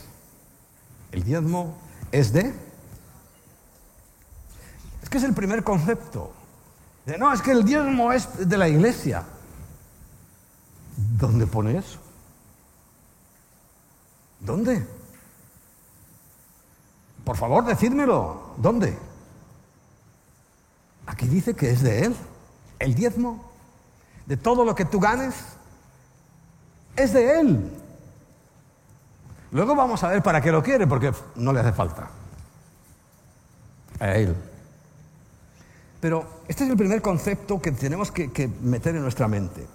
El diezmo es de... Es que es el primer concepto. no, es que el diezmo es de la iglesia. ¿Dónde pone eso? ¿Dónde? Por favor, decídmelo. ¿Dónde? Aquí dice que es de Él. El diezmo de todo lo que tú ganes es de Él. Luego vamos a ver para qué lo quiere, porque no le hace falta. A Él. Pero este es el primer concepto que tenemos que, meter en nuestra mente.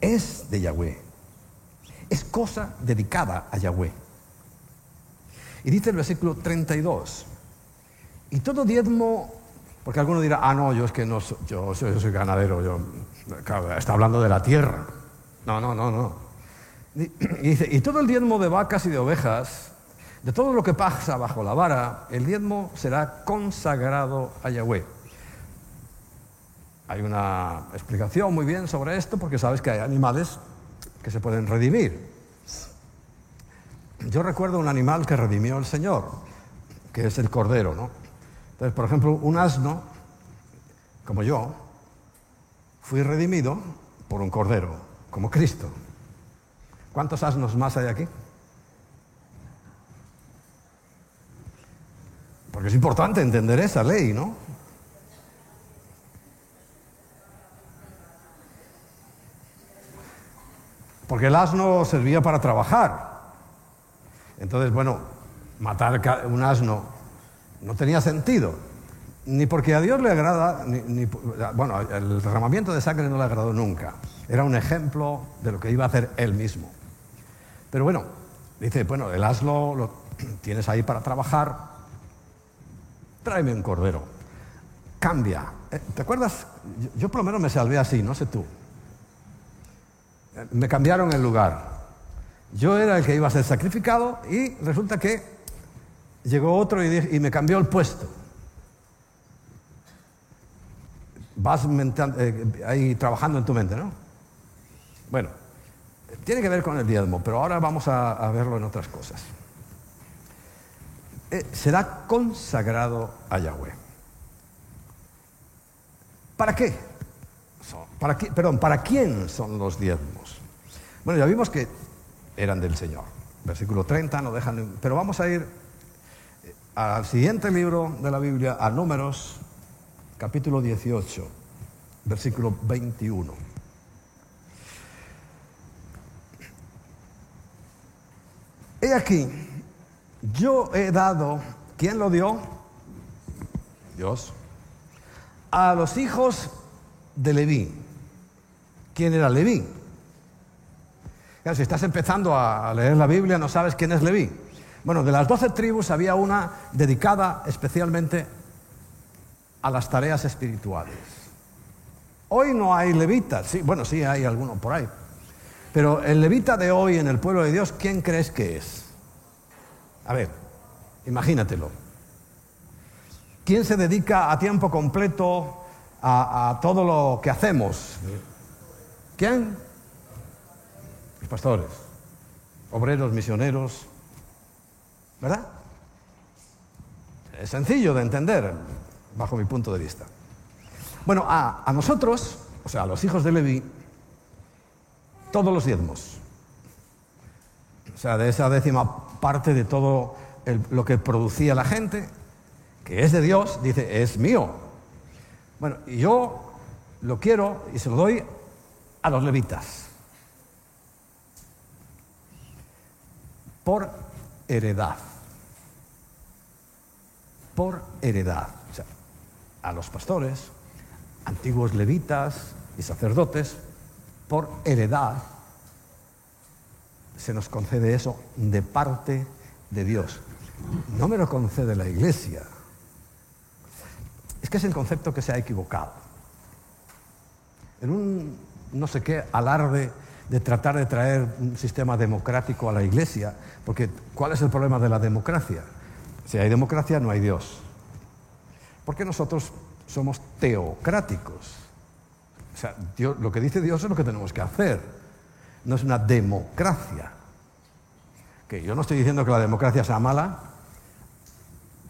Es de Yahweh. Es cosa dedicada a Yahweh. Y dice el versículo 32. Y todo diezmo porque alguno dirá, ah, no, yo es que no yo, soy, ganadero, yo, está hablando de la tierra. No, no, no, no. Y, *clears throat* dice, y todo el diezmo de vacas y de ovejas, De todo lo que pasa bajo la vara, el diezmo será consagrado a Yahweh. Hay una explicación muy bien sobre esto porque sabes que hay animales que se pueden redimir. Yo recuerdo un animal que redimió el Señor, que es el cordero, ¿no? Entonces, por ejemplo, un asno, como yo, fui redimido por un cordero, como Cristo. ¿Cuántos asnos más hay aquí? Porque es importante entender esa ley, ¿no? Porque el asno servía para trabajar. Entonces, bueno, matar un asno no tenía sentido. Ni porque a Dios le agrada, ni, bueno, el derramamiento de sangre no le agradó nunca. Era un ejemplo de lo que iba a hacer él mismo. Pero bueno, dice, bueno, el asno lo *clears throat* tienes ahí para trabajar, tráeme un cordero. Cambia. Eh, ¿Te acuerdas? Yo, por lo menos me salvé así, no sé tú. Me cambiaron el lugar. Yo era el que iba a ser sacrificado y resulta que llegó otro y, me cambió el puesto. Vas eh, ahí trabajando en tu mente, ¿no? Bueno, tiene que ver con el diezmo, pero ahora vamos a verlo en otras cosas. Eh, será consagrado a Yahweh. ¿Para qué? Perdón, ¿para quién son los diezmos? Bueno, ya vimos que eran del Señor. Versículo 30 no dejan... Pero vamos a ir al siguiente libro de la Biblia, a Números, capítulo 18, versículo 21. He aquí, yo he dado, ¿quién lo dio? Dios. A los hijos de Leví. ¿Quién era Leví? si estás empezando a leer la Biblia, no sabes quién es Leví. Bueno, de las doce tribus había una dedicada especialmente a las tareas espirituales. Hoy no hay levitas, sí, bueno, sí hay alguno por ahí. Pero el levita de hoy en el pueblo de Dios, ¿quién crees que es? A ver, imagínatelo. ¿Quién se dedica a tiempo completo a, todo lo que hacemos? ¿Quién? Los pastores, obreros, misioneros, ¿verdad? Es sencillo de entender, bajo mi punto de vista. Bueno, a, nosotros, o sea, a los hijos de Levi, todos los diezmos. O sea, de esa décima parte de todo lo que producía la gente, que es de Dios, dice, es mío. Bueno, y yo lo quiero y se lo doy a los levitas. Por heredad. Por heredad. O sea, a los pastores, antiguos levitas y sacerdotes, por heredad se nos concede eso de parte de Dios. No me lo concede la iglesia. Es que es el concepto que se ha equivocado. En un no sé qué alarde de tratar de traer un sistema democrático a la iglesia, porque ¿cuál es el problema de la democracia? Si hay democracia no hay Dios. Porque nosotros somos teocráticos. O sea, lo que dice Dios es lo que tenemos que hacer no es una democracia. Que yo no estoy diciendo que la democracia sea mala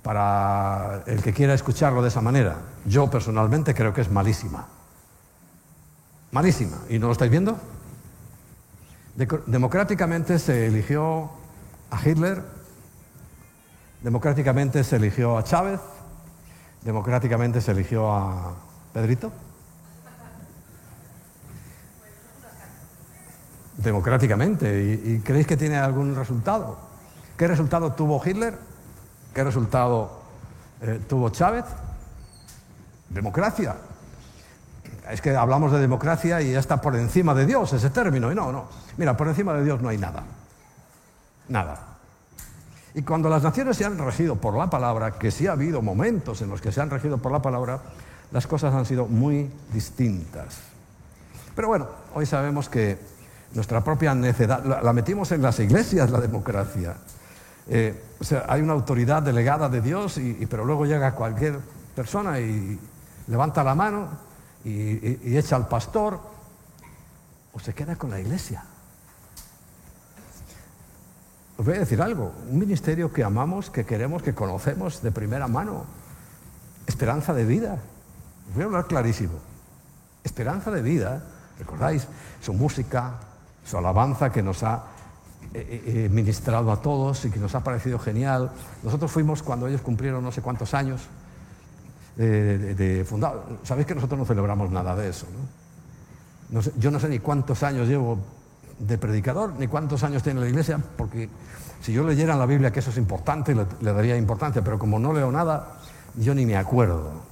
para el que quiera escucharlo de esa manera. Yo personalmente creo que es malísima. Malísima. ¿Y no lo estáis viendo? democráticamente se eligió a Hitler, democráticamente se eligió a Chávez, democráticamente se eligió a Pedrito. democráticamente. ¿Y, creéis que tiene algún resultado? ¿Qué resultado tuvo Hitler? ¿Qué resultado eh, tuvo Chávez? Democracia. Es que hablamos de democracia y ya está por encima de Dios ese término. Y no, no. Mira, por encima de Dios no hay nada. Nada. Y cuando las naciones se han regido por la palabra, que sí ha habido momentos en los que se han regido por la palabra, las cosas han sido muy distintas. Pero bueno, hoy sabemos que nuestra propia necedad. La, metimos en las iglesias, la democracia. Eh, o sea, hay una autoridad delegada de Dios, y, pero luego llega cualquier persona y levanta la mano y, echa al pastor, o se queda con la iglesia. Os voy a decir algo, un ministerio que amamos, que queremos, que conocemos de primera mano, esperanza de vida. Os voy a hablar clarísimo. Esperanza de vida, recordáis, su música, su alabanza que nos ha eh, eh, ministrado a todos y que nos ha parecido genial. Nosotros fuimos cuando ellos cumplieron no sé cuántos años de, de, fundado. Sabéis que nosotros no celebramos nada de eso. ¿no? yo no sé ni cuántos años llevo de predicador, ni cuántos años tiene la iglesia, porque si yo leyera la Biblia que eso es importante, le, le daría importancia, pero como no leo nada, yo ni me acuerdo.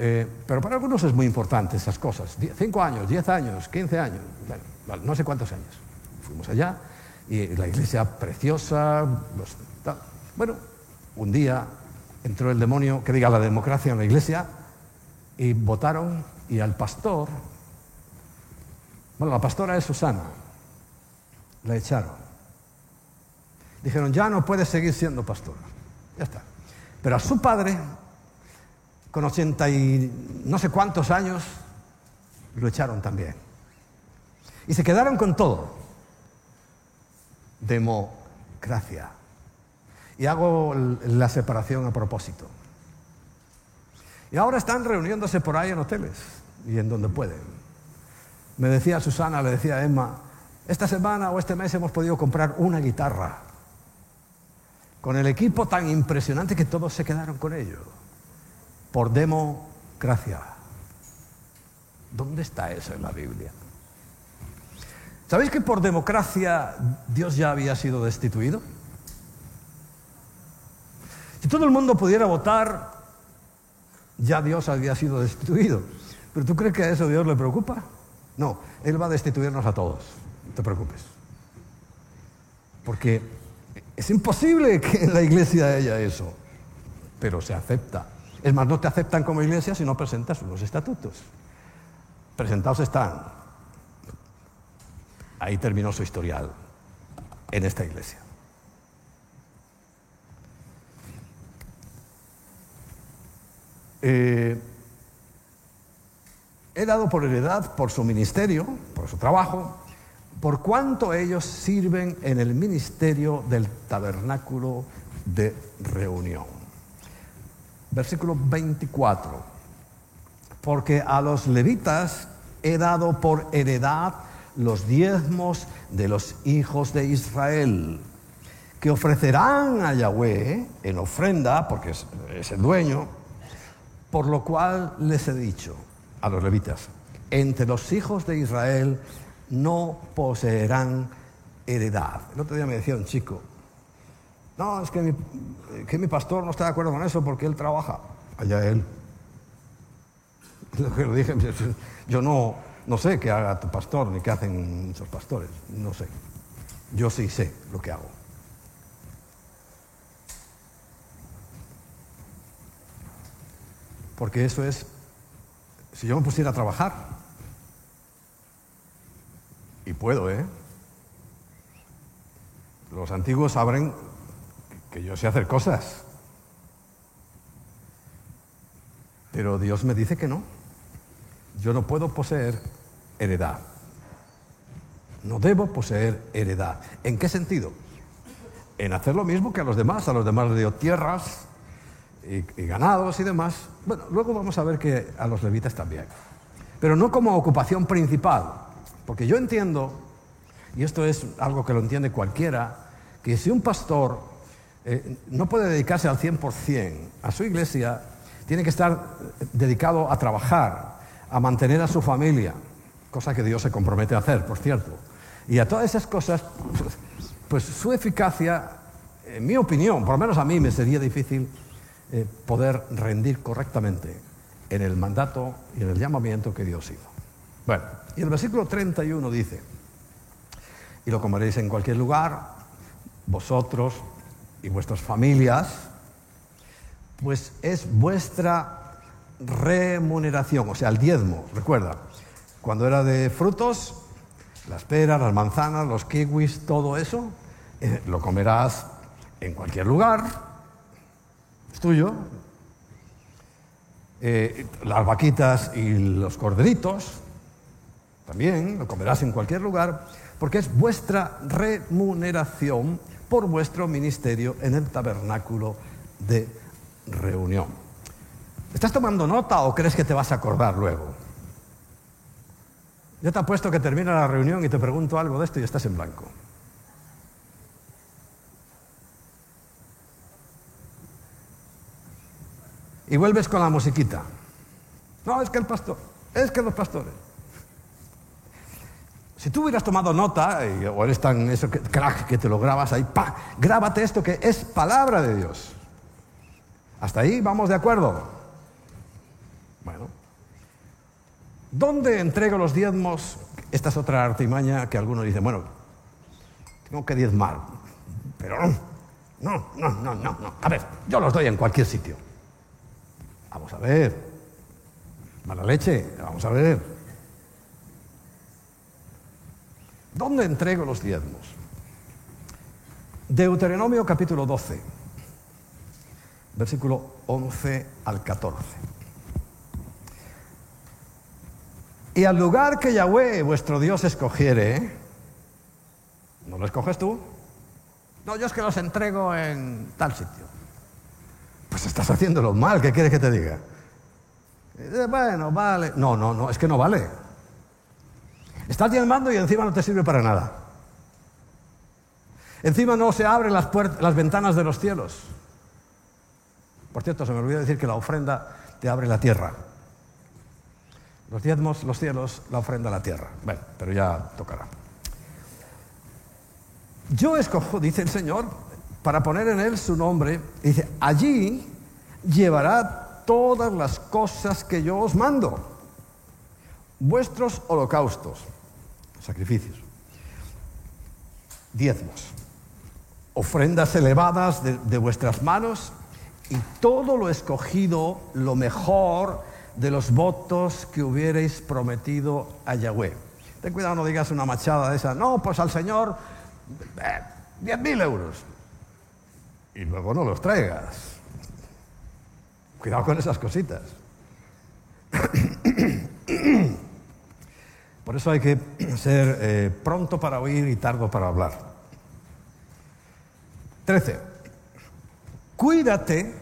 Eh, pero para algunos es muy importante esas cosas. Cinco años, diez años, quince años, no sé cuántos años. Fuimos allá y la iglesia preciosa. bueno, un día entró el demonio, que diga la democracia en la iglesia, y votaron y al pastor, bueno, la pastora es Susana, la echaron. Dijeron, ya no puede seguir siendo pastora. Ya está. Pero a su padre con ochenta y no sé cuántos años, lo echaron también. Y se quedaron con todo. Democracia. Y hago la separación a propósito. Y ahora están reuniéndose por ahí en hoteles y en donde pueden. Me decía Susana, le decía Emma, esta semana o este mes hemos podido comprar una guitarra con el equipo tan impresionante que todos se quedaron con ello por democracia. ¿Dónde está eso en la Biblia? ¿Sabéis que por democracia Dios ya había sido destituido? Si todo el mundo pudiera votar, ya Dios había sido destituido. ¿Pero tú crees que a eso Dios le preocupa? No, Él va a destituirnos a todos, no te preocupes. Porque es imposible que en la iglesia haya eso, pero se acepta. Es más, no te aceptan como iglesia si no presentas unos estatutos. Presentados están. Ahí terminó su historial en esta iglesia. Eh, he dado por heredad, por su ministerio, por su trabajo, por cuánto ellos sirven en el ministerio del tabernáculo de reunión versículo 24. Porque a los levitas he dado por heredad los diezmos de los hijos de Israel, que ofrecerán a Yahweh en ofrenda, porque es, es el dueño, por lo cual les he dicho a los levitas, entre los hijos de Israel no poseerán heredad. El otro día me decía un chico, no, es que mi, que mi pastor no está de acuerdo con eso porque él trabaja. Allá él. *laughs* Lo que lo dije, yo no, no sé qué haga tu pastor ni qué hacen muchos pastores. No sé. Yo sí sé lo que hago. Porque eso es, si yo me pusiera a trabajar, y puedo, ¿eh? Los antiguos saben que yo sé hacer cosas. Pero Dios me dice que no. Yo no puedo poseer heredad. No debo poseer heredad. ¿En qué sentido? En hacer lo mismo que a los demás. A los demás les dio tierras y, ganados y demás. Bueno, luego vamos a ver que a los levitas también. Pero no como ocupación principal. Porque yo entiendo, y esto es algo que lo entiende cualquiera, que si un pastor eh, no puede dedicarse al 100% a su iglesia, tiene que estar dedicado a trabajar, a mantener a su familia, cosa que Dios se compromete a hacer, por cierto. Y a todas esas cosas, pues su eficacia, en mi opinión, por lo menos a mí me sería difícil eh, poder rendir correctamente en el mandato y en el llamamiento que Dios hizo. Bueno, y el versículo 31 dice, y lo comeréis en cualquier lugar, vosotros, y vuestras familias, pues es vuestra remuneración, o sea, el diezmo, recuerda, cuando era de frutos, las peras, las manzanas, los kiwis, todo eso, eh, lo comerás en cualquier lugar, tuyo. Eh, las vaquitas y los corderitos, también lo comerás en cualquier lugar, porque es vuestra remuneración por vuestro ministerio en el tabernáculo de reunión. ¿Estás tomando nota o crees que te vas a acordar luego? Yo te apuesto que termina la reunión y te pregunto algo de esto y estás en blanco. Y vuelves con la musiquita. No, es que el pastor, es que los pastores. Si tú hubieras tomado nota, o eres tan eso que, crack que te lo grabas ahí, pa, grábate esto que es palabra de Dios. Hasta ahí vamos de acuerdo. Bueno. ¿Dónde entrego los diezmos? Esta es otra artimaña que algunos dicen, bueno, tengo que diezmar, pero no, no, no, no, no, no. A ver, yo los doy en cualquier sitio. Vamos a ver. Mala leche, vamos a ver. ¿Dónde entrego los diezmos? Deuteronomio capítulo 12, versículo 11 al 14. Y al lugar que Yahweh, vuestro Dios, escogiere, ¿no lo escoges tú? No, yo es que los entrego en tal sitio. Pues estás haciéndolo mal, ¿qué quieres que te diga? Eh, bueno, vale. No, no, no, es que no vale. Estás diezmando y encima no te sirve para nada. Encima no se abren las, las ventanas de los cielos. Por cierto, se me olvidó decir que la ofrenda te abre la tierra. Los diezmos, los cielos, la ofrenda la tierra. Bueno, pero ya tocará. Yo escojo, dice el Señor, para poner en él su nombre, dice, allí llevará todas las cosas que yo os mando, vuestros holocaustos, sacrificios, diezmos, ofrendas elevadas de, vuestras manos y todo lo escogido, lo mejor de los votos que hubierais prometido a Yahweh. Ten cuidado, no digas una machada de esa, no, pues al Señor, eh, diez mil euros y luego no los traigas. Cuidado con esas cositas. Por eso hay que ser eh, pronto para oír y tardo para hablar. 13. Cuídate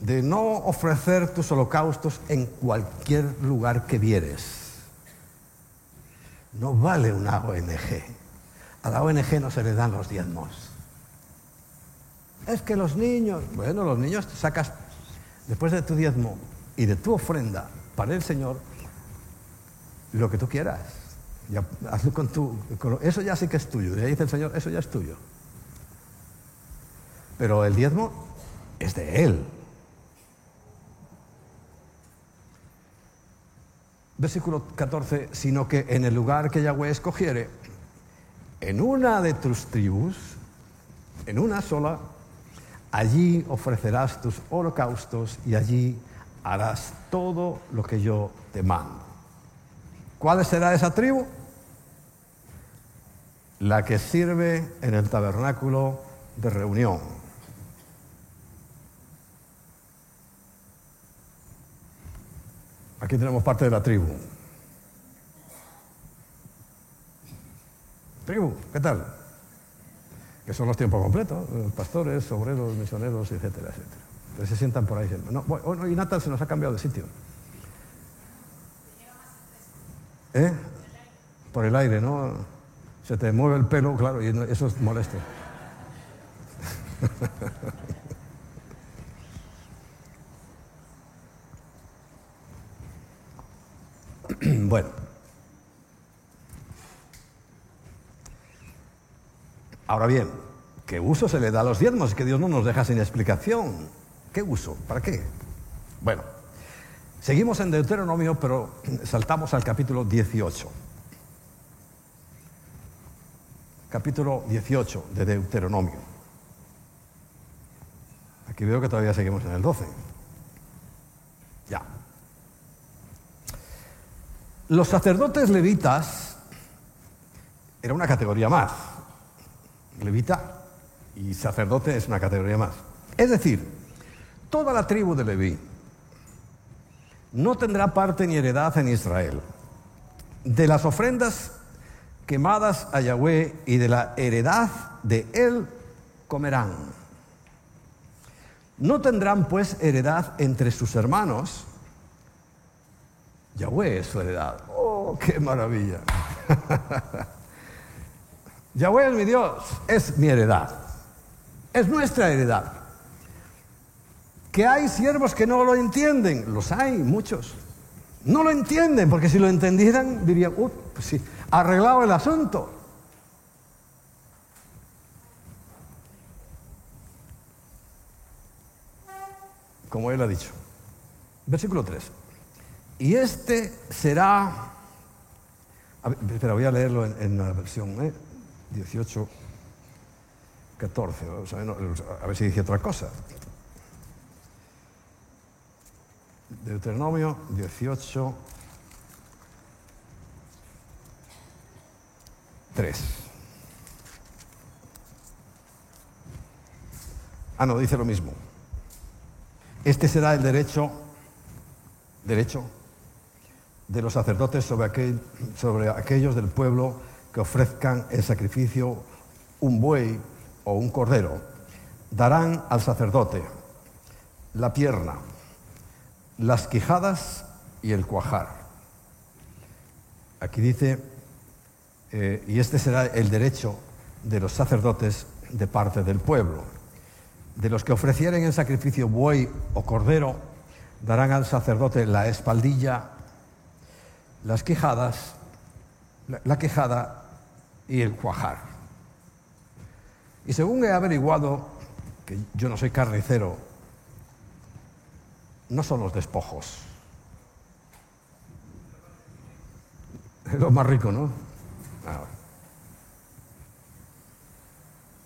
de no ofrecer tus holocaustos en cualquier lugar que vieres. No vale una ONG. A la ONG no se le dan los diezmos. Es que los niños, bueno, los niños sacas después de tu diezmo y de tu ofrenda para el Señor lo que tú quieras. hazlo con tu, eso ya sí que es tuyo. Ya dice el Señor, eso ya es tuyo. Pero el diezmo es de Él. Versículo 14, sino que en el lugar que Yahweh escogiere, en una de tus tribus, en una sola, Allí ofrecerás tus holocaustos y allí harás todo lo que yo te mando. ¿Cuál será esa tribu? La que sirve en el tabernáculo de reunión. Aquí tenemos parte de la tribu. Tribu, ¿qué tal? Que son los tiempos completos, pastores, obreros, misioneros, etcétera, etcétera. Entonces se sientan por ahí diciendo, no, bueno, y Natal se nos ha cambiado de sitio. ¿Eh? Por el aire, ¿no? Se te mueve el pelo, claro, y eso es molesto. *laughs* bueno. Ahora bien, ¿qué uso se le da a los diezmos? Que Dios no nos deja sin explicación. ¿Qué uso? ¿Para qué? Bueno, seguimos en Deuteronomio, pero *clears throat* saltamos al capítulo 18. Capítulo 18 de Deuteronomio. Aquí veo que todavía seguimos en el 12. Ya. Los sacerdotes levitas era una categoría más levita y sacerdote es una categoría más. Es decir, toda la tribu de Leví no tendrá parte ni heredad en Israel. De las ofrendas quemadas a Yahweh y de la heredad de él comerán. No tendrán pues heredad entre sus hermanos. Yahweh es su heredad. ¡Oh, qué maravilla! *laughs* Yahweh es mi Dios, es mi heredad. Es nuestra heredad. Que hay siervos que no lo entienden, los hay muchos. No lo entienden, porque si lo entendieran dirían, uh, pues sí, arreglado el asunto. Como él ha dicho. Versículo 3. Y este será... espera, voy a leerlo en, la versión 18, ¿eh? 14. a ver si dice otra cosa. Deuteronomio 18, 3. Ah, no, dice lo mismo. Este será el derecho, derecho de los sacerdotes sobre, aquel, sobre aquellos del pueblo que ofrezcan el sacrificio un buey o un cordero. Darán al sacerdote la pierna, las quijadas y el cuajar. Aquí dice, eh, y este será el derecho de los sacerdotes de parte del pueblo. De los que ofrecieren en sacrificio buey o cordero, darán al sacerdote la espaldilla, las quijadas, la quejada y el cuajar. Y según he averiguado, que yo no soy carnicero, no son los despojos. Es lo más rico, ¿no?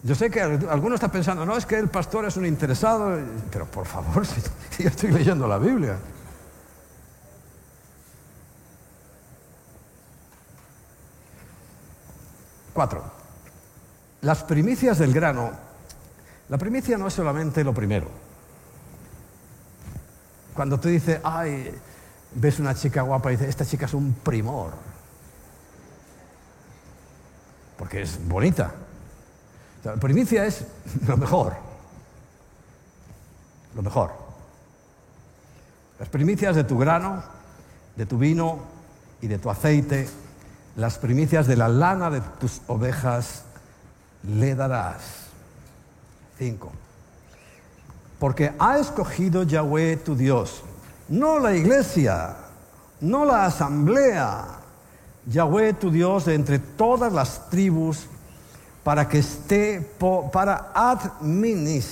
Yo sé que alguno está pensando, no, es que el pastor es un interesado, pero por favor, *laughs* yo estoy leyendo la Biblia. Cuatro. Las primicias del grano. La primicia no es solamente lo primero. Cuando tú dices, ay, ves una chica guapa y dices, esta chica es un primor. Porque es bonita. la primicia es lo mejor. Lo mejor. Las primicias de tu grano, de tu vino y de tu aceite, las primicias de la lana de tus ovejas le darás. Cinco porque ha escogido Yahweh tu Dios, no la iglesia, no la asamblea, Yahweh tu Dios entre todas las tribus, para que esté, para administrar,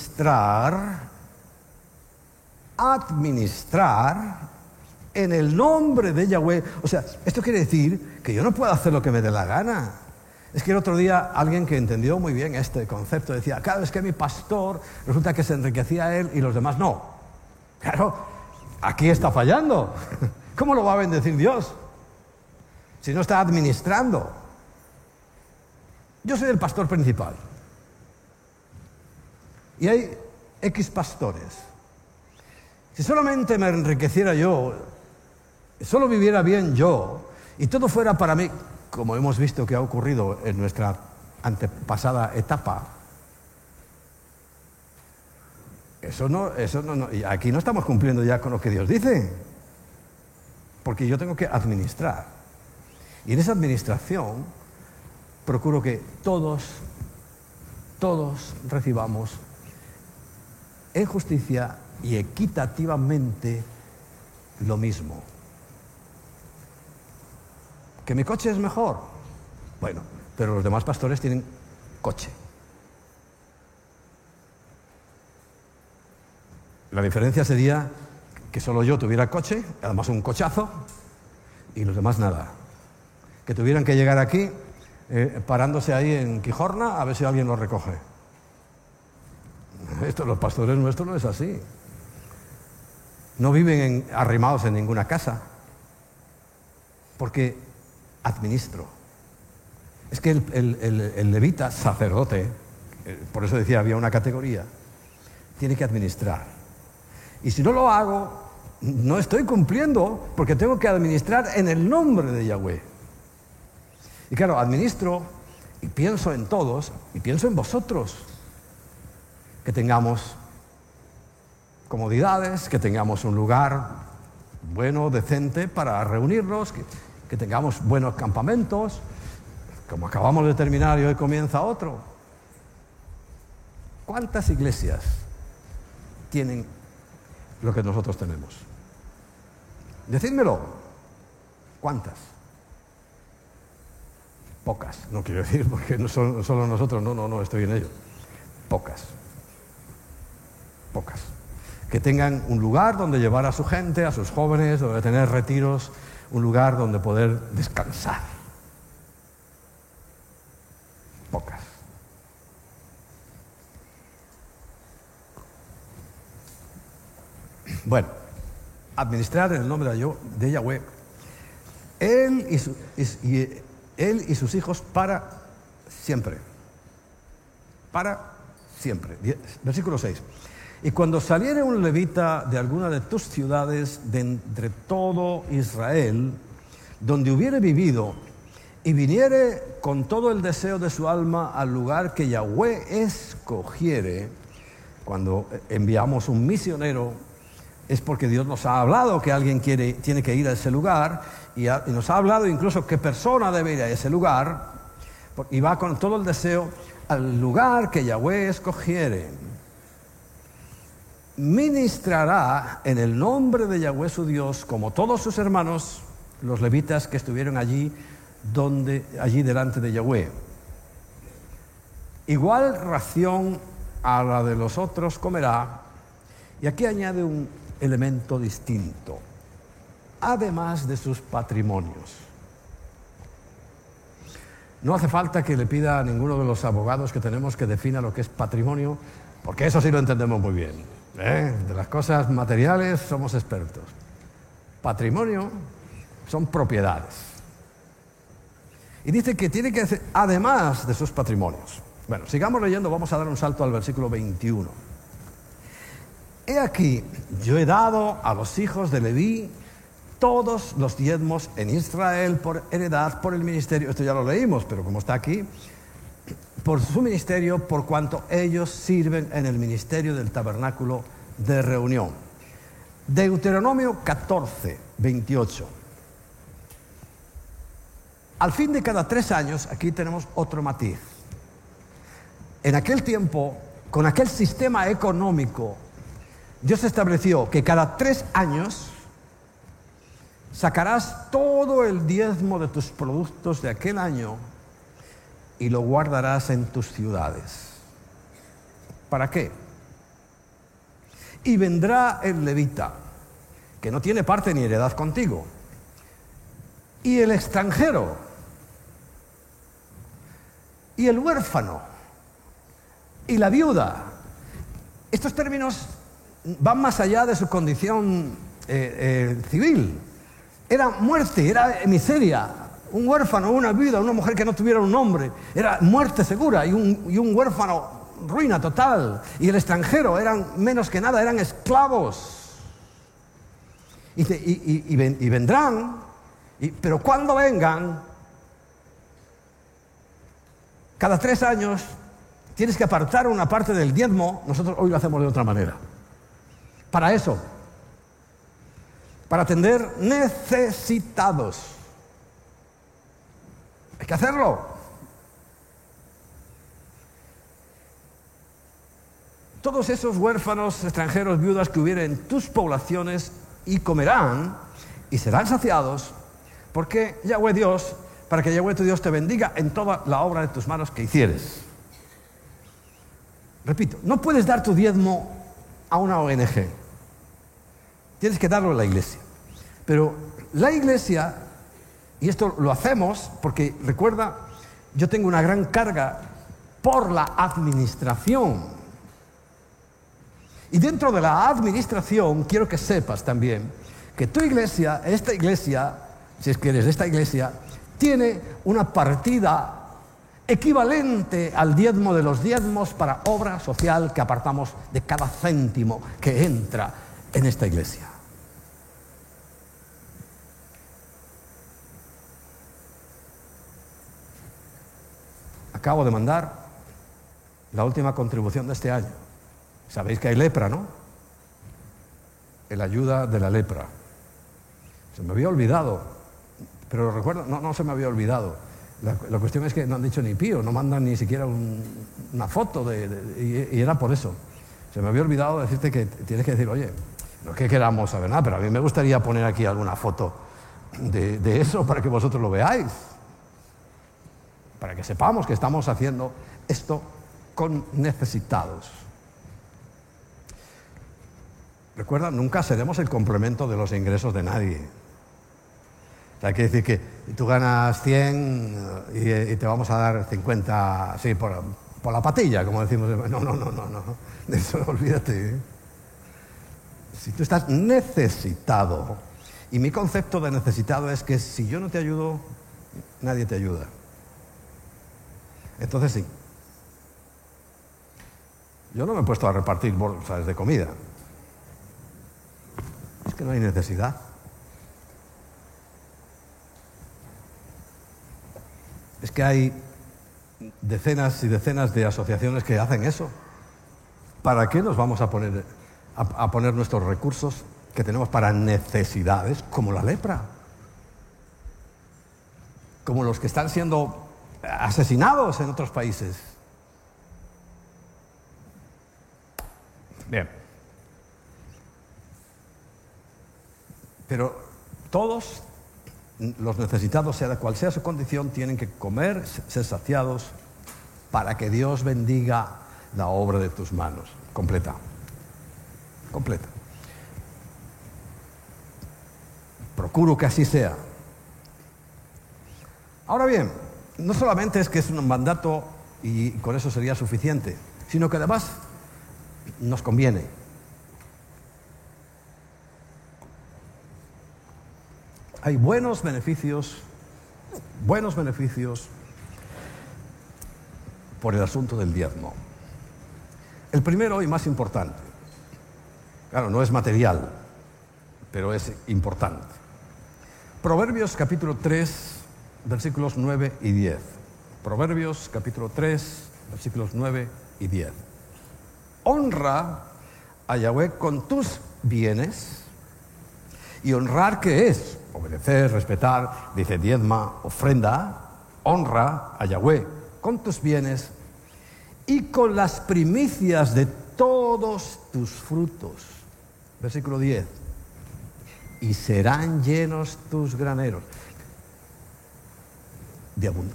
administrar en el nombre de Yahweh. O sea, esto quiere decir que yo no puedo hacer lo que me dé la gana. Es que el otro día alguien que entendió muy bien este concepto decía, claro, es que mi pastor resulta que se enriquecía él y los demás no. Claro, aquí está fallando. *laughs* ¿Cómo lo va a bendecir Dios? Si no está administrando. Yo soy el pastor principal. Y hay X pastores. Si solamente me enriqueciera yo, solo viviera bien yo, y todo fuera para mí, como hemos visto que ha ocurrido en nuestra antepasada etapa, eso no, eso no, y aquí no estamos cumpliendo ya con lo que Dios dice, porque yo tengo que administrar. Y en esa administración procuro que todos, todos recibamos en justicia y equitativamente lo mismo. ¿Que mi coche es mejor? Bueno, pero los demás pastores tienen coche. La diferencia sería que solo yo tuviera coche, además un cochazo, y los demás nada. Que tuvieran que llegar aquí eh, parándose ahí en Quijorna a ver si alguien lo recoge. Esto, los pastores nuestros no es así. No viven arrimados en ninguna casa. Porque administro. Es que el, levita, sacerdote, eh, por eso decía, había una categoría, tiene que administrar. Y si no lo hago, no estoy cumpliendo porque tengo que administrar en el nombre de Yahweh. Y claro, administro y pienso en todos y pienso en vosotros, que tengamos comodidades, que tengamos un lugar bueno, decente para reunirnos, que, que tengamos buenos campamentos, como acabamos de terminar y hoy comienza otro. ¿Cuántas iglesias tienen lo que nosotros tenemos? Decídmelo. ¿Cuántas? Pocas. No quiero decir porque no son solo nosotros, no, no, no, estoy en ello. Pocas. Pocas. Que tengan un lugar donde llevar a su gente, a sus jóvenes, donde tener retiros, un lugar donde poder descansar. Pocas. Bueno, administrar en el nombre de Yahweh, él y, él y sus hijos para siempre. Para siempre. Versículo 6. Y cuando saliere un levita de alguna de tus ciudades de entre todo Israel, donde hubiere vivido, y viniere con todo el deseo de su alma al lugar que Yahweh escogiere, cuando enviamos un misionero es porque Dios nos ha hablado que alguien quiere, tiene que ir a ese lugar y, nos ha hablado incluso qué persona debe ir a ese lugar y va con todo el deseo al lugar que Yahweh escogiere. Ministrará en el nombre de Yahweh su Dios, como todos sus hermanos, los levitas que estuvieron allí, donde, allí delante de Yahweh. Igual ración a la de los otros comerá. Y aquí añade un, elemento distinto, además de sus patrimonios. No hace falta que le pida a ninguno de los abogados que tenemos que defina lo que es patrimonio, porque eso sí lo entendemos muy bien. ¿Eh? De las cosas materiales somos expertos. Patrimonio son propiedades. Y dice que tiene que hacer, además de sus patrimonios. Bueno, sigamos leyendo, vamos a dar un salto al versículo 21. He aquí, yo he dado a los hijos de Leví todos los diezmos en Israel por heredad, por el ministerio, esto ya lo leímos, pero como está aquí, por su ministerio, por cuanto ellos sirven en el ministerio del tabernáculo de reunión. Deuteronomio 14, 28. Al fin de cada tres años, aquí tenemos otro matiz. En aquel tiempo, con aquel sistema económico Dios estableció que cada tres años sacarás todo el diezmo de tus productos de aquel año y lo guardarás en tus ciudades. ¿Para qué? Y vendrá el levita, que no tiene parte ni heredad contigo, y el extranjero, y el huérfano, y la viuda. Estos términos van más allá de su condición eh, eh, civil. Era muerte, era miseria. Un huérfano, una viuda, una mujer que no tuviera un nombre, era muerte segura y un, huérfano, ruina total. Y el extranjero eran menos que nada, eran esclavos. Y, vendrán, pero cuando vengan, cada tres años tienes que apartar una parte del diezmo, nosotros hoy lo hacemos de otra manera para eso, para atender necesitados. Hay que hacerlo. Todos esos huérfanos, extranjeros, viudas que hubieren en tus poblaciones y comerán y serán saciados, porque Yahweh Dios, para que Yahweh tu Dios te bendiga en toda la obra de tus manos que hicieres. Repito, no puedes dar tu diezmo a una ONG. Tienes que darlo a la iglesia. Pero la iglesia, y esto lo hacemos porque recuerda, yo tengo una gran carga por la administración. Y dentro de la administración quiero que sepas también que tu iglesia, esta iglesia, si es que eres de esta iglesia, tiene una partida equivalente al diezmo de los diezmos para obra social que apartamos de cada céntimo que entra en esta iglesia. Acabo de mandar la última contribución de este año. Sabéis que hay lepra, ¿no? El ayuda de la lepra. Se me había olvidado, pero lo recuerdo, no, no se me había olvidado. La, cuestión es que no han dicho ni pío, no mandan ni siquiera una foto, de, y, era por eso. Se me había olvidado decirte que tienes que decir, oye, no es que queramos saber nada, pero a mí me gustaría poner aquí alguna foto de eso para que vosotros lo veáis para que sepamos que estamos haciendo esto con necesitados. Recuerda, nunca seremos el complemento de los ingresos de nadie. O sea, que decir que tú ganas 100 eh, y, te vamos a dar 50, así, por, la patilla, como decimos. No, no, no, no, no. Eso *laughs* olvídate. ¿eh? Si tú estás necesitado, y mi concepto de necesitado es que si yo no te ayudo, nadie te ayuda. Entonces sí. Yo no me he puesto a repartir bolsas de comida. Es que no hay necesidad. Es que hay decenas y decenas de asociaciones que hacen eso. ¿Para qué nos vamos a poner, a poner nuestros recursos que tenemos para necesidades como la lepra? Como los que están siendo asesinados en otros países. Bien. Pero todos los necesitados, sea cual sea su condición, tienen que comer, ser saciados, para que Dios bendiga la obra de tus manos. Completa. Completa. Procuro que así sea. Ahora bien, no solamente es que es un mandato y con eso sería suficiente, sino que además nos conviene. Hay buenos beneficios, buenos beneficios por el asunto del diezmo. El primero y más importante, claro, no es material, pero es importante. Proverbios capítulo 3, versículos 9 y 10. Proverbios capítulo 3, versículos 9 y 10. Honra a Yahweh con tus bienes. ¿Y honrar qué es? Obedecer, respetar, dice diezma, ofrenda. Honra a Yahweh con tus bienes y con las primicias de todos tus frutos. Versículo 10. Y serán llenos tus graneros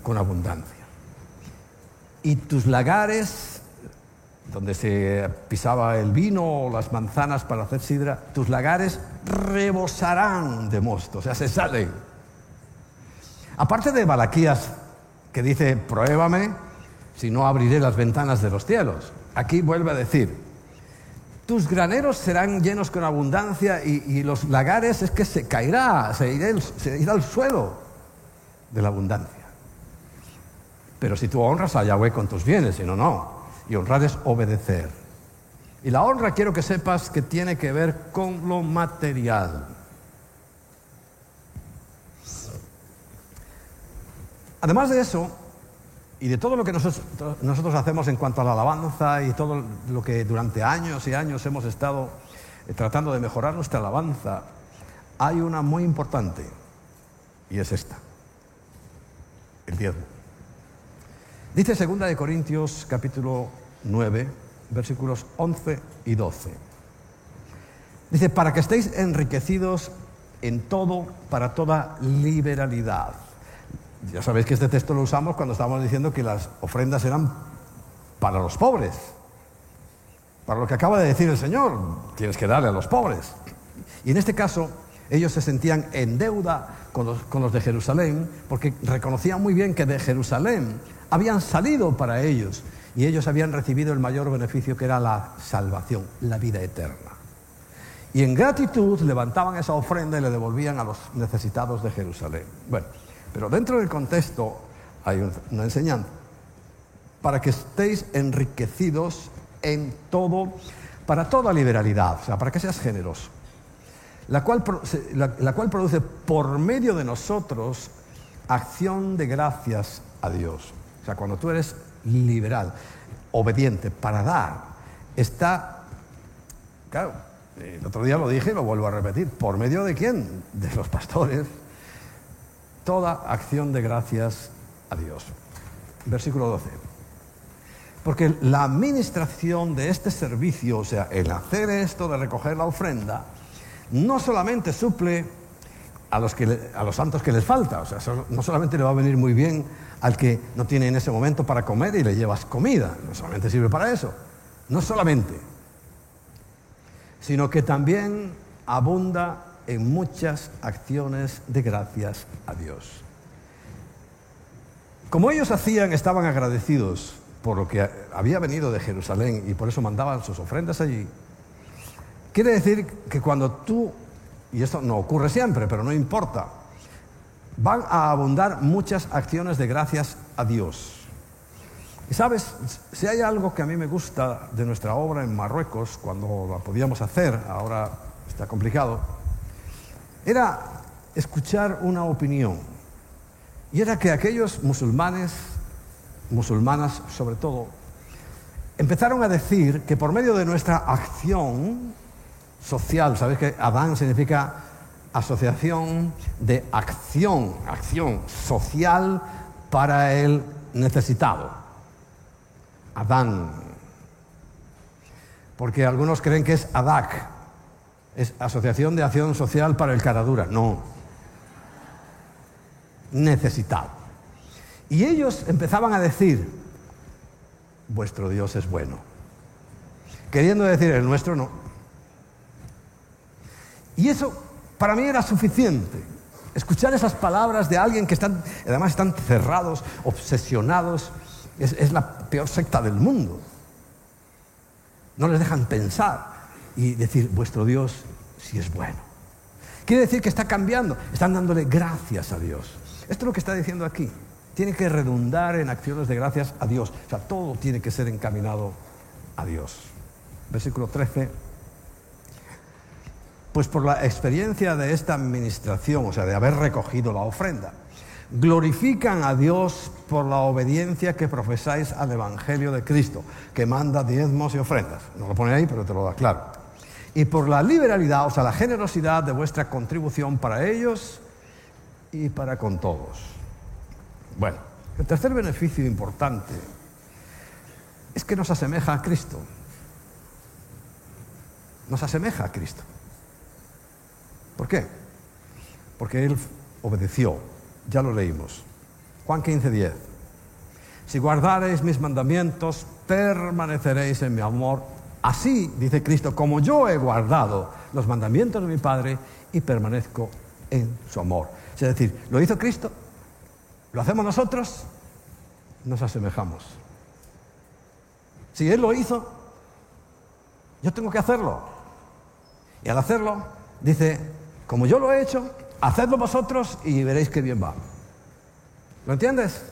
con abundancia. Y tus lagares, donde se pisaba el vino o las manzanas para hacer sidra, tus lagares rebosarán de mosto, o sea, se salen. Aparte de Balaquías, que dice, pruébame, si no abriré las ventanas de los cielos. Aquí vuelve a decir, tus graneros serán llenos con abundancia y, los lagares es que se caerá, se irá, se irá al suelo de la abundancia. Pero si tú honras a Yahweh con tus bienes, si no, no. Y honrar es obedecer. Y la honra quiero que sepas que tiene que ver con lo material. Además de eso, y de todo lo que nosotros, hacemos en cuanto a la alabanza y todo lo que durante años y años hemos estado eh, tratando de mejorar nuestra alabanza, hay una muy importante, y es esta, el diezmo. Dice 2 de Corintios capítulo 9, versículos 11 y 12. Dice, para que estéis enriquecidos en todo, para toda liberalidad. Ya sabéis que este texto lo usamos cuando estábamos diciendo que las ofrendas eran para los pobres. Para lo que acaba de decir el Señor, tienes que darle a los pobres. Y en este caso, ellos se sentían en deuda con los, con los de Jerusalén, porque reconocían muy bien que de Jerusalén habían salido para ellos y ellos habían recibido el mayor beneficio que era la salvación, la vida eterna. Y en gratitud levantaban esa ofrenda y le devolvían a los necesitados de Jerusalén. Bueno, pero dentro del contexto hay una enseñanza. para que estéis enriquecidos en todo, para toda liberalidad, o sea, para que seas generoso, la cual, la cual produce por medio de nosotros acción de gracias a Dios. O sea, cuando tú eres liberal, obediente para dar, está, claro, el otro día lo dije y lo vuelvo a repetir, ¿por medio de quién? De los pastores. Toda acción de gracias a Dios. Versículo 12. Porque la administración de este servicio, o sea, el hacer esto de recoger la ofrenda, no solamente suple a los, que, a los santos que les falta, o sea, no solamente le va a venir muy bien al que no tiene en ese momento para comer y le llevas comida, no solamente sirve para eso, no solamente, sino que también abunda en muchas acciones de gracias a Dios. Como ellos hacían, estaban agradecidos por lo que había venido de Jerusalén y por eso mandaban sus ofrendas allí. Quiere decir que cuando tú, y esto no ocurre siempre, pero no importa, van a abundar muchas acciones de gracias a Dios. Y sabes, si hay algo que a mí me gusta de nuestra obra en Marruecos, cuando la podíamos hacer, ahora está complicado, era escuchar una opinión. Y era que aquellos musulmanes, musulmanas sobre todo, empezaron a decir que por medio de nuestra acción social, ¿sabes que Adán significa asociación de acción, acción social para el necesitado. Adán. Porque algunos creen que es ADAC, es Asociación de Acción Social para el Caradura. No. Necesitado. Y ellos empezaban a decir, vuestro Dios es bueno. Queriendo decir, el nuestro no. Y eso para mí era suficiente. Escuchar esas palabras de alguien que están, además están cerrados, obsesionados, es, la peor secta del mundo. No les dejan pensar y decir, vuestro Dios sí es bueno. Quiere decir que está cambiando, están dándole gracias a Dios. Esto es lo que está diciendo aquí. Tiene que redundar en acciones de gracias a Dios. O sea, todo tiene que ser encaminado a Dios. Versículo 13 pues por la experiencia de esta administración, o sea, de haber recogido la ofrenda, glorifican a Dios por la obediencia que profesáis al Evangelio de Cristo, que manda diezmos y ofrendas. No lo pone ahí, pero te lo da claro. Y por la liberalidad, o sea, la generosidad de vuestra contribución para ellos y para con todos. Bueno, el tercer beneficio importante es que nos asemeja a Cristo. Nos asemeja a Cristo. ¿Por qué? Porque Él obedeció. Ya lo leímos. Juan 15, 10. Si guardareis mis mandamientos, permaneceréis en mi amor. Así, dice Cristo, como yo he guardado los mandamientos de mi Padre y permanezco en su amor. Es decir, lo hizo Cristo, lo hacemos nosotros, nos asemejamos. Si Él lo hizo, yo tengo que hacerlo. Y al hacerlo, dice, como yo lo he hecho, hacedlo vosotros y veréis qué bien va. ¿Lo entiendes?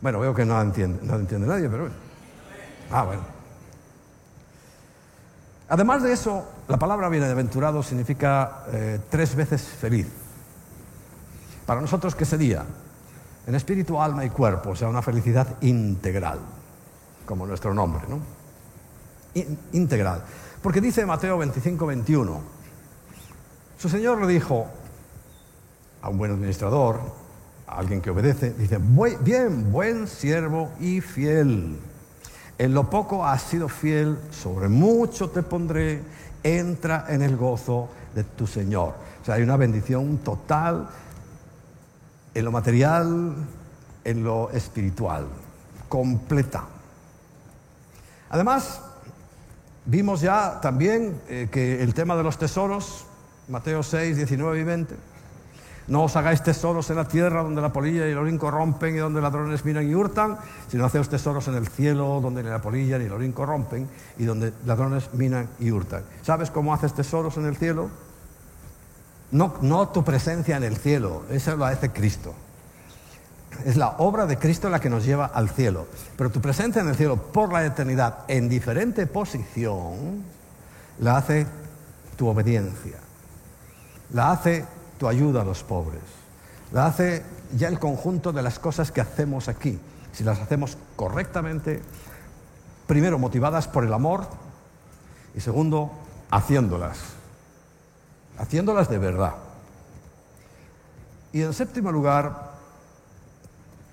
Bueno, veo que no entiende, no entiende nadie, pero bueno. Ah, bueno. Además de eso, la palabra bienaventurado significa eh, tres veces feliz. Para nosotros, ¿qué sería? En espíritu, alma y cuerpo, o sea, una felicidad integral, como nuestro nombre, ¿no? integral. Porque dice Mateo 25, 21, su señor le dijo a un buen administrador, a alguien que obedece, dice, bien, buen siervo y fiel. En lo poco has sido fiel, sobre mucho te pondré, entra en el gozo de tu Señor. O sea, hay una bendición total en lo material, en lo espiritual, completa. Además, vimos ya también eh, que el tema de los tesoros Mateo 6, 19 y 20. No os hagáis tesoros en la tierra donde la polilla y el orín corrompen y donde ladrones miran y hurtan, sino hacéis tesoros en el cielo donde ni la polilla ni el orín corrompen y donde ladrones minan y hurtan. ¿Sabes cómo haces tesoros en el cielo? No, no tu presencia en el cielo, eso lo hace Cristo. Es la obra de Cristo la que nos lleva al cielo. Pero tu presencia en el cielo por la eternidad en diferente posición la hace tu obediencia. La hace tu ayuda a los pobres. La hace ya el conjunto de las cosas que hacemos aquí. Si las hacemos correctamente, primero motivadas por el amor y segundo haciéndolas. Haciéndolas de verdad. Y en séptimo lugar,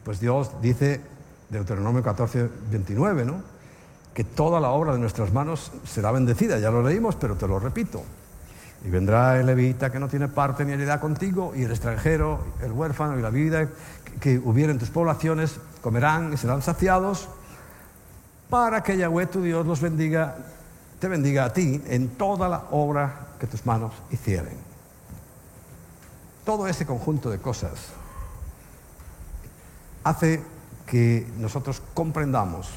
pues Dios dice, Deuteronomio 14, 29, ¿no? Que toda la obra de nuestras manos será bendecida. Ya lo leímos, pero te lo repito. Y vendrá el levita que no tiene parte ni heredad contigo, y el extranjero, el huérfano y la vida que hubiera en tus poblaciones comerán y serán saciados, para que Yahweh tu Dios los bendiga, te bendiga a ti en toda la obra que tus manos hicieren. Todo ese conjunto de cosas hace que nosotros comprendamos,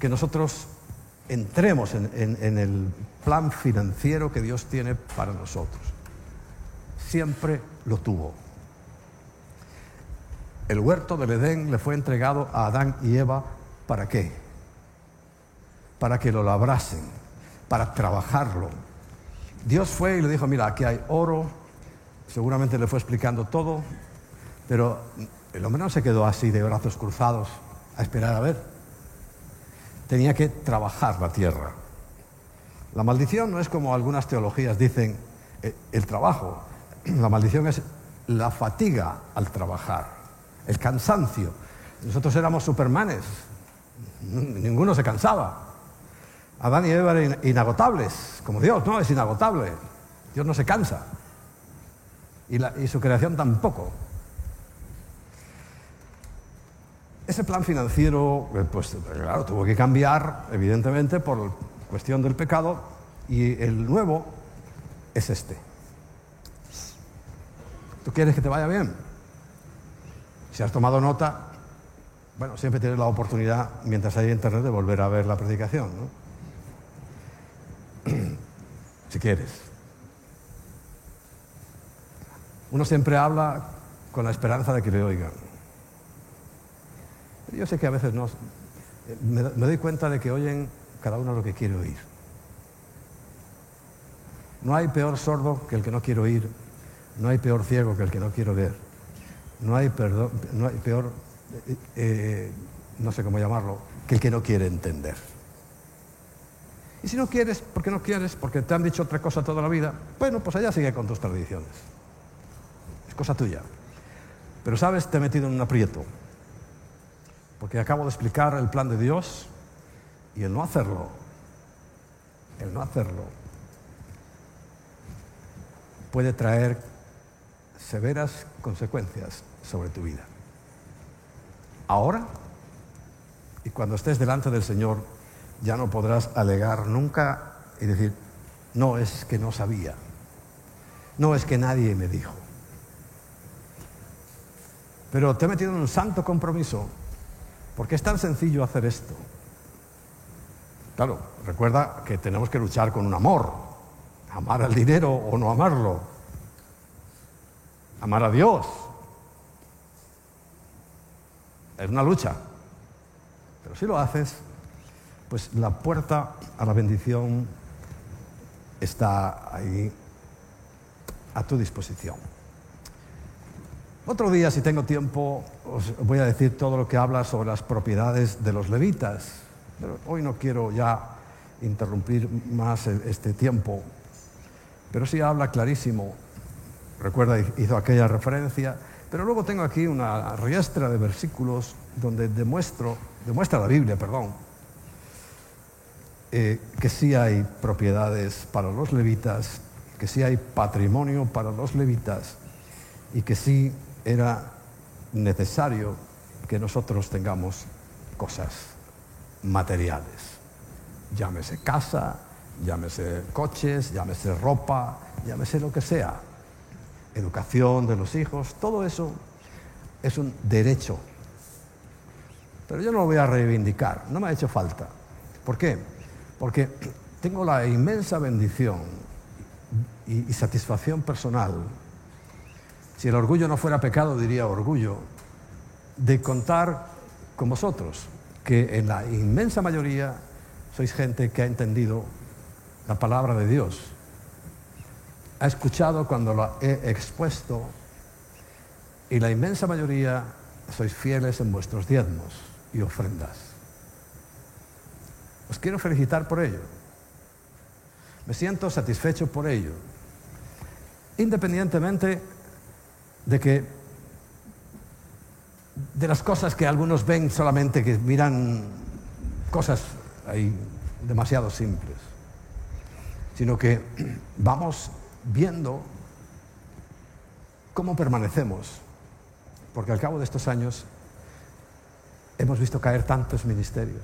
que nosotros entremos en, el plan financiero que Dios tiene para nosotros. Siempre lo tuvo. El huerto del Edén le fue entregado a Adán y Eva para qué? Para que lo labrasen, para trabajarlo, Dios fue y le dijo, mira, aquí hay oro, seguramente le fue explicando todo, pero el hombre no se quedó así de brazos cruzados a esperar a ver. Tenía que trabajar la tierra. La maldición no es como algunas teologías dicen eh, el trabajo. La maldición es la fatiga al trabajar, el cansancio. Nosotros éramos supermanes, ninguno se cansaba. Adán y Eva eran inagotables, como Dios, no, es inagotable. Dios no se cansa. Y, su creación tampoco. Ese plan financiero, eh, pues claro, tuvo que cambiar, evidentemente, por cuestión del pecado, y el nuevo es este. ¿Tú quieres que te vaya bien? Si has tomado nota, bueno, siempre tienes la oportunidad, mientras hay internet, de volver a ver la predicación, ¿no? si quieres. Uno siempre habla con la esperanza de que le oigan. Yo sé que a veces no. Me, doy cuenta de que oyen cada uno lo que quiere oír. No hay peor sordo que el que no quiere oír. No hay peor ciego que el que no quiere ver. No hay, peor, eh, eh, no sé cómo llamarlo, que el que no quiere entender. Y si no quieres, porque no quieres, porque te han dicho otra cosa toda la vida, bueno, pues allá sigue con tus tradiciones. Es cosa tuya. Pero sabes, te he metido en un aprieto. Porque acabo de explicar el plan de Dios y el no hacerlo, el no hacerlo, puede traer severas consecuencias sobre tu vida. Ahora y cuando estés delante del Señor, ya no podrás alegar nunca y decir, no es que no sabía, no es que nadie me dijo. Pero te he metido en un santo compromiso, porque es tan sencillo hacer esto. Claro, recuerda que tenemos que luchar con un amor, amar al dinero o no amarlo, amar a Dios. Es una lucha, pero si lo haces, pues la puerta a la bendición está ahí a tu disposición. Otro día, si tengo tiempo, os voy a decir todo lo que habla sobre las propiedades de los levitas, pero hoy no quiero ya interrumpir más este tiempo, pero sí habla clarísimo, recuerda, hizo aquella referencia, pero luego tengo aquí una riestra de versículos donde demuestro, demuestra la Biblia, perdón, eh, que sí hay propiedades para los levitas, que sí hay patrimonio para los levitas y que sí era necesario que nosotros tengamos cosas materiales. Llámese casa, llámese coches, llámese ropa, llámese lo que sea. Educación de los hijos, todo eso es un derecho. Pero yo no lo voy a reivindicar, no me ha hecho falta. ¿Por qué? Porque tengo la inmensa bendición y, satisfacción personal si el orgullo no fuera pecado, diría orgullo, de contar con vosotros, que en la inmensa mayoría sois gente que ha entendido la palabra de Dios, ha escuchado cuando la he expuesto y la inmensa mayoría sois fieles en vuestros diezmos y ofrendas. Os quiero felicitar por ello. Me siento satisfecho por ello. Independientemente de que de las cosas que algunos ven solamente que miran cosas ahí demasiado simples, sino que *clears throat* vamos viendo cómo permanecemos, porque al cabo de estos años hemos visto caer tantos ministerios.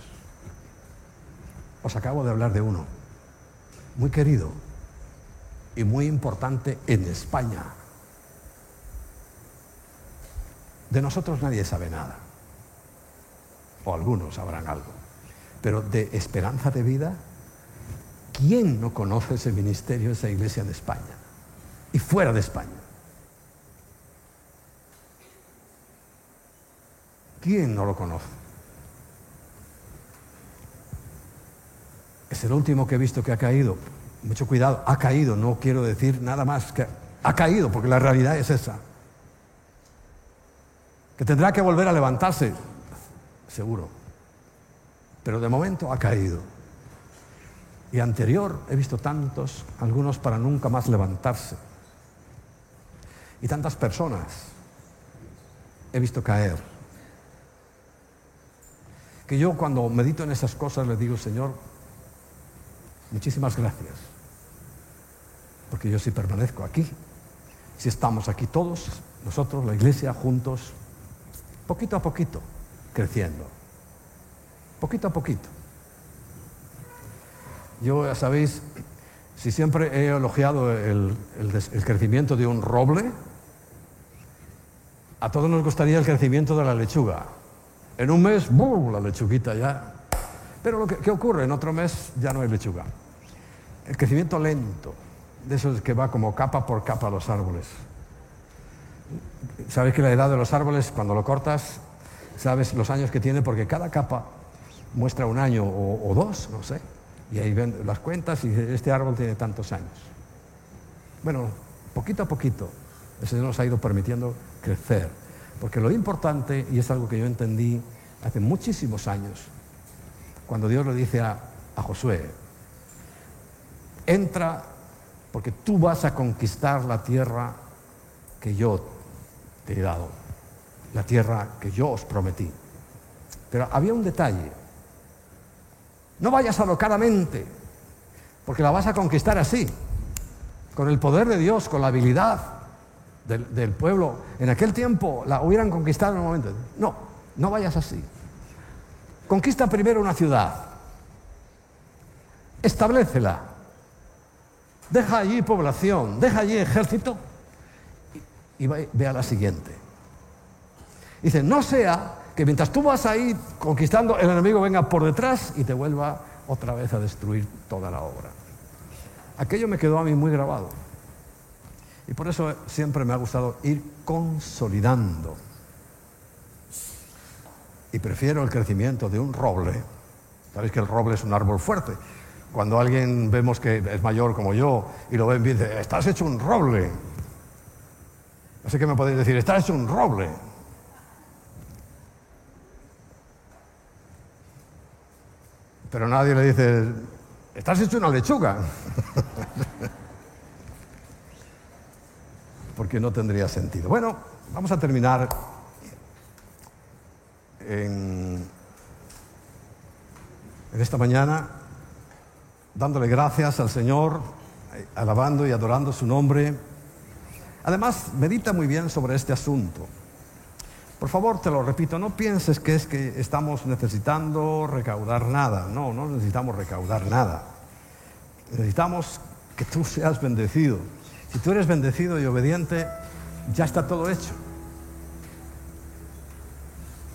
Os acabo de hablar de uno, muy querido y muy importante en España. De nosotros nadie sabe nada, o algunos sabrán algo, pero de esperanza de vida, ¿quién no conoce ese ministerio, esa iglesia en España y fuera de España? ¿Quién no lo conoce? Es el último que he visto que ha caído. Mucho cuidado, ha caído, no quiero decir nada más que ha caído, porque la realidad es esa que tendrá que volver a levantarse, seguro. Pero de momento ha caído. Y anterior he visto tantos, algunos para nunca más levantarse. Y tantas personas he visto caer. Que yo cuando medito en esas cosas le digo, Señor, muchísimas gracias. Porque yo sí permanezco aquí. Si estamos aquí todos, nosotros, la iglesia, juntos, poquito a poquito, creciendo. Poquito a poquito. Yo, ya sabéis, si siempre he elogiado el, crecimiento de un roble, a todos nos gustaría el crecimiento de la lechuga. En un mes, ¡bum!, la lechuguita ya. Pero lo que, ¿qué ocurre? En otro mes ya no hay lechuga. El crecimiento lento, de eso que va como capa por capa los árboles. Sabes que la edad de los árboles, cuando lo cortas, sabes los años que tiene porque cada capa muestra un año o, dos, no sé. Y ahí ven las cuentas y este árbol tiene tantos años. Bueno, poquito a poquito, el Señor nos ha ido permitiendo crecer. Porque lo importante, y es algo que yo entendí hace muchísimos años, cuando Dios le dice a, a Josué, entra porque tú vas a conquistar la tierra que yo te he dado, la tierra que yo os prometí. Pero había un detalle. No vayas alocadamente, porque la vas a conquistar así, con el poder de Dios, con la habilidad del, pueblo. En aquel tiempo la hubieran conquistado en un momento. No, no vayas así. Conquista primero una ciudad, establecela, deja allí población, deja allí ejército y ve a la siguiente. Dice, no sea que mientras tú vas ahí conquistando, el enemigo venga por detrás y te vuelva otra vez a destruir toda la obra. Aquello me quedó a mí muy grabado. Y por eso siempre me ha gustado ir consolidando. Y prefiero el crecimiento de un roble. Sabéis que el roble es un árbol fuerte. Cuando alguien vemos que es mayor como yo y lo ven dice, estás hecho un roble. Así que me podéis decir, estás hecho un roble. Pero nadie le dice, estás hecho una lechuga. *laughs* Porque no tendría sentido. Bueno, vamos a terminar en, en esta mañana dándole gracias al Señor, alabando y adorando su nombre. Además, medita muy bien sobre este asunto. Por favor, te lo repito, no pienses que es que estamos necesitando recaudar nada. No, no necesitamos recaudar nada. Necesitamos que tú seas bendecido. Si tú eres bendecido y obediente, ya está todo hecho.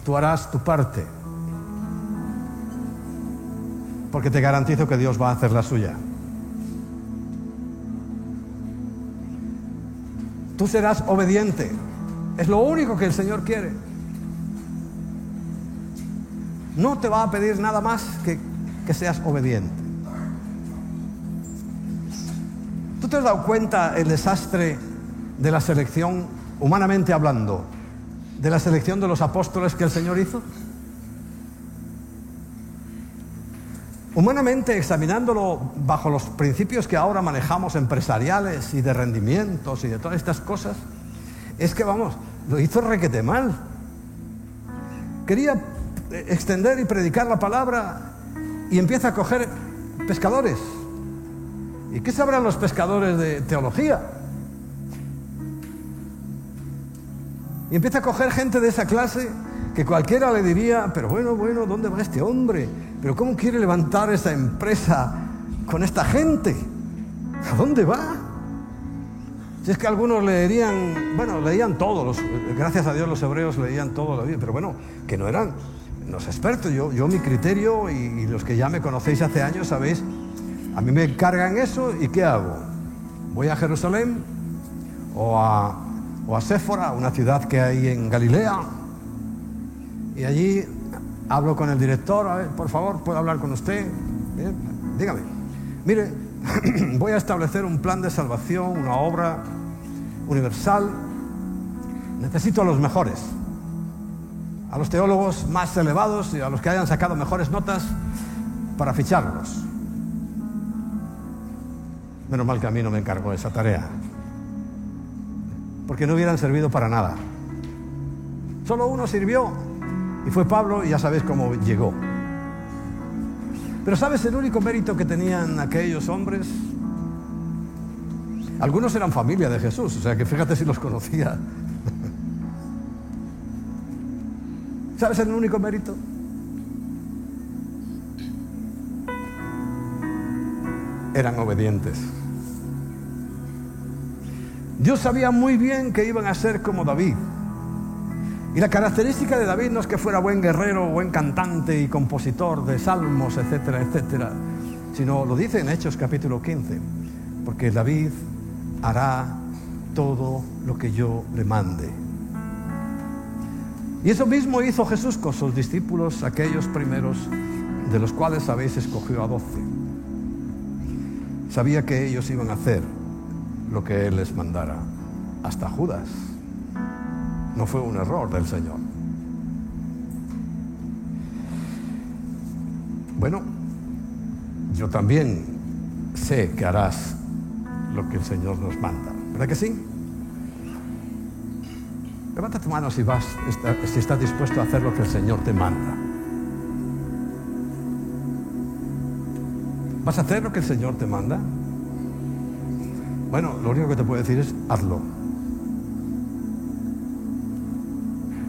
Tú harás tu parte. Porque te garantizo que Dios va a hacer la suya. Tú serás obediente. Es lo único que el Señor quiere. No te va a pedir nada más que que seas obediente. ¿Tú te has dado cuenta el desastre de la selección, humanamente hablando, de la selección de los apóstoles que el Señor hizo? Humanamente, examinándolo bajo los principios que ahora manejamos empresariales y de rendimientos y de todas estas cosas, es que vamos, lo hizo requete mal. Quería extender y predicar la palabra y empieza a coger pescadores. ¿Y qué sabrán los pescadores de teología? Y empieza a coger gente de esa clase que cualquiera le diría, pero bueno, bueno, ¿dónde va este hombre? Pero ¿cómo quiere levantar esa empresa con esta gente? ¿A dónde va? Si es que algunos leerían, bueno, leían todos, gracias a Dios los hebreos leían todo la Biblia, pero bueno, que no eran los expertos. Yo, yo mi criterio y, los que ya me conocéis hace años sabéis, a mí me encargan eso y ¿qué hago? Voy a Jerusalén o a, o a Séfora, una ciudad que hay en Galilea, y allí hablo con el director, a ver, por favor, ¿puedo hablar con usted? dígame, mire, *clears throat* voy a establecer un plan de salvación, una obra universal, necesito a los mejores, a los teólogos más elevados y a los que hayan sacado mejores notas para ficharlos. Menos mal que a mí no me encargó esa tarea, porque no hubieran servido para nada. Solo uno sirvió y fue Pablo y ya sabéis cómo llegó. Pero ¿sabes el único mérito que tenían aquellos hombres? Algunos eran familia de Jesús, o sea que fíjate si los conocía. *laughs* ¿Sabes el único mérito? Eran obedientes. Dios sabía muy bien que iban a ser como David. Y la característica de David no es que fuera buen guerrero, buen cantante y compositor de salmos, etcétera, etcétera, sino lo dice en Hechos capítulo 15, porque David hará todo lo que yo le mande. Y eso mismo hizo Jesús con sus discípulos, aquellos primeros de los cuales habéis escogido a doce. Sabía que ellos iban a hacer lo que Él les mandara, hasta Judas. No fue un error del Señor. Bueno, yo también sé que harás lo que el Señor nos manda. ¿Verdad que sí? Levanta tu mano si, vas, si estás dispuesto a hacer lo que el Señor te manda. ¿Vas a hacer lo que el Señor te manda? Bueno, lo único que te puedo decir es hazlo.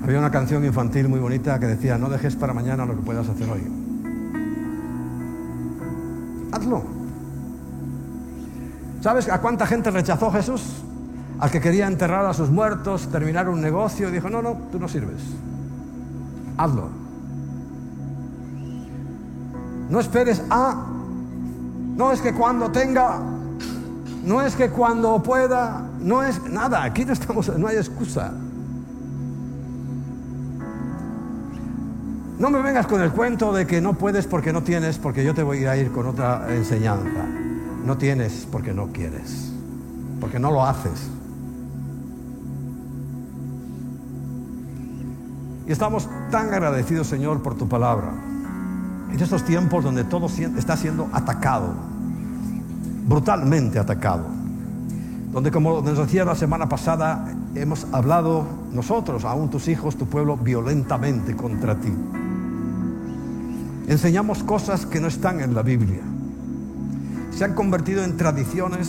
Había una canción infantil muy bonita que decía, no dejes para mañana lo que puedas hacer hoy. Hazlo. ¿Sabes a cuánta gente rechazó Jesús? Al que quería enterrar a sus muertos, terminar un negocio, dijo, no, no, tú no sirves. Hazlo. No esperes a... No es que cuando tenga, no es que cuando pueda, no es nada, aquí no estamos, no hay excusa. No me vengas con el cuento de que no puedes porque no tienes, porque yo te voy a ir con otra enseñanza. No tienes porque no quieres, porque no lo haces. Y estamos tan agradecidos, Señor, por tu palabra. En estos tiempos donde todo está siendo atacado, brutalmente atacado. Donde, como nos decía la semana pasada, hemos hablado nosotros, aún tus hijos, tu pueblo, violentamente contra ti. Enseñamos cosas que no están en la Biblia. Se han convertido en tradiciones,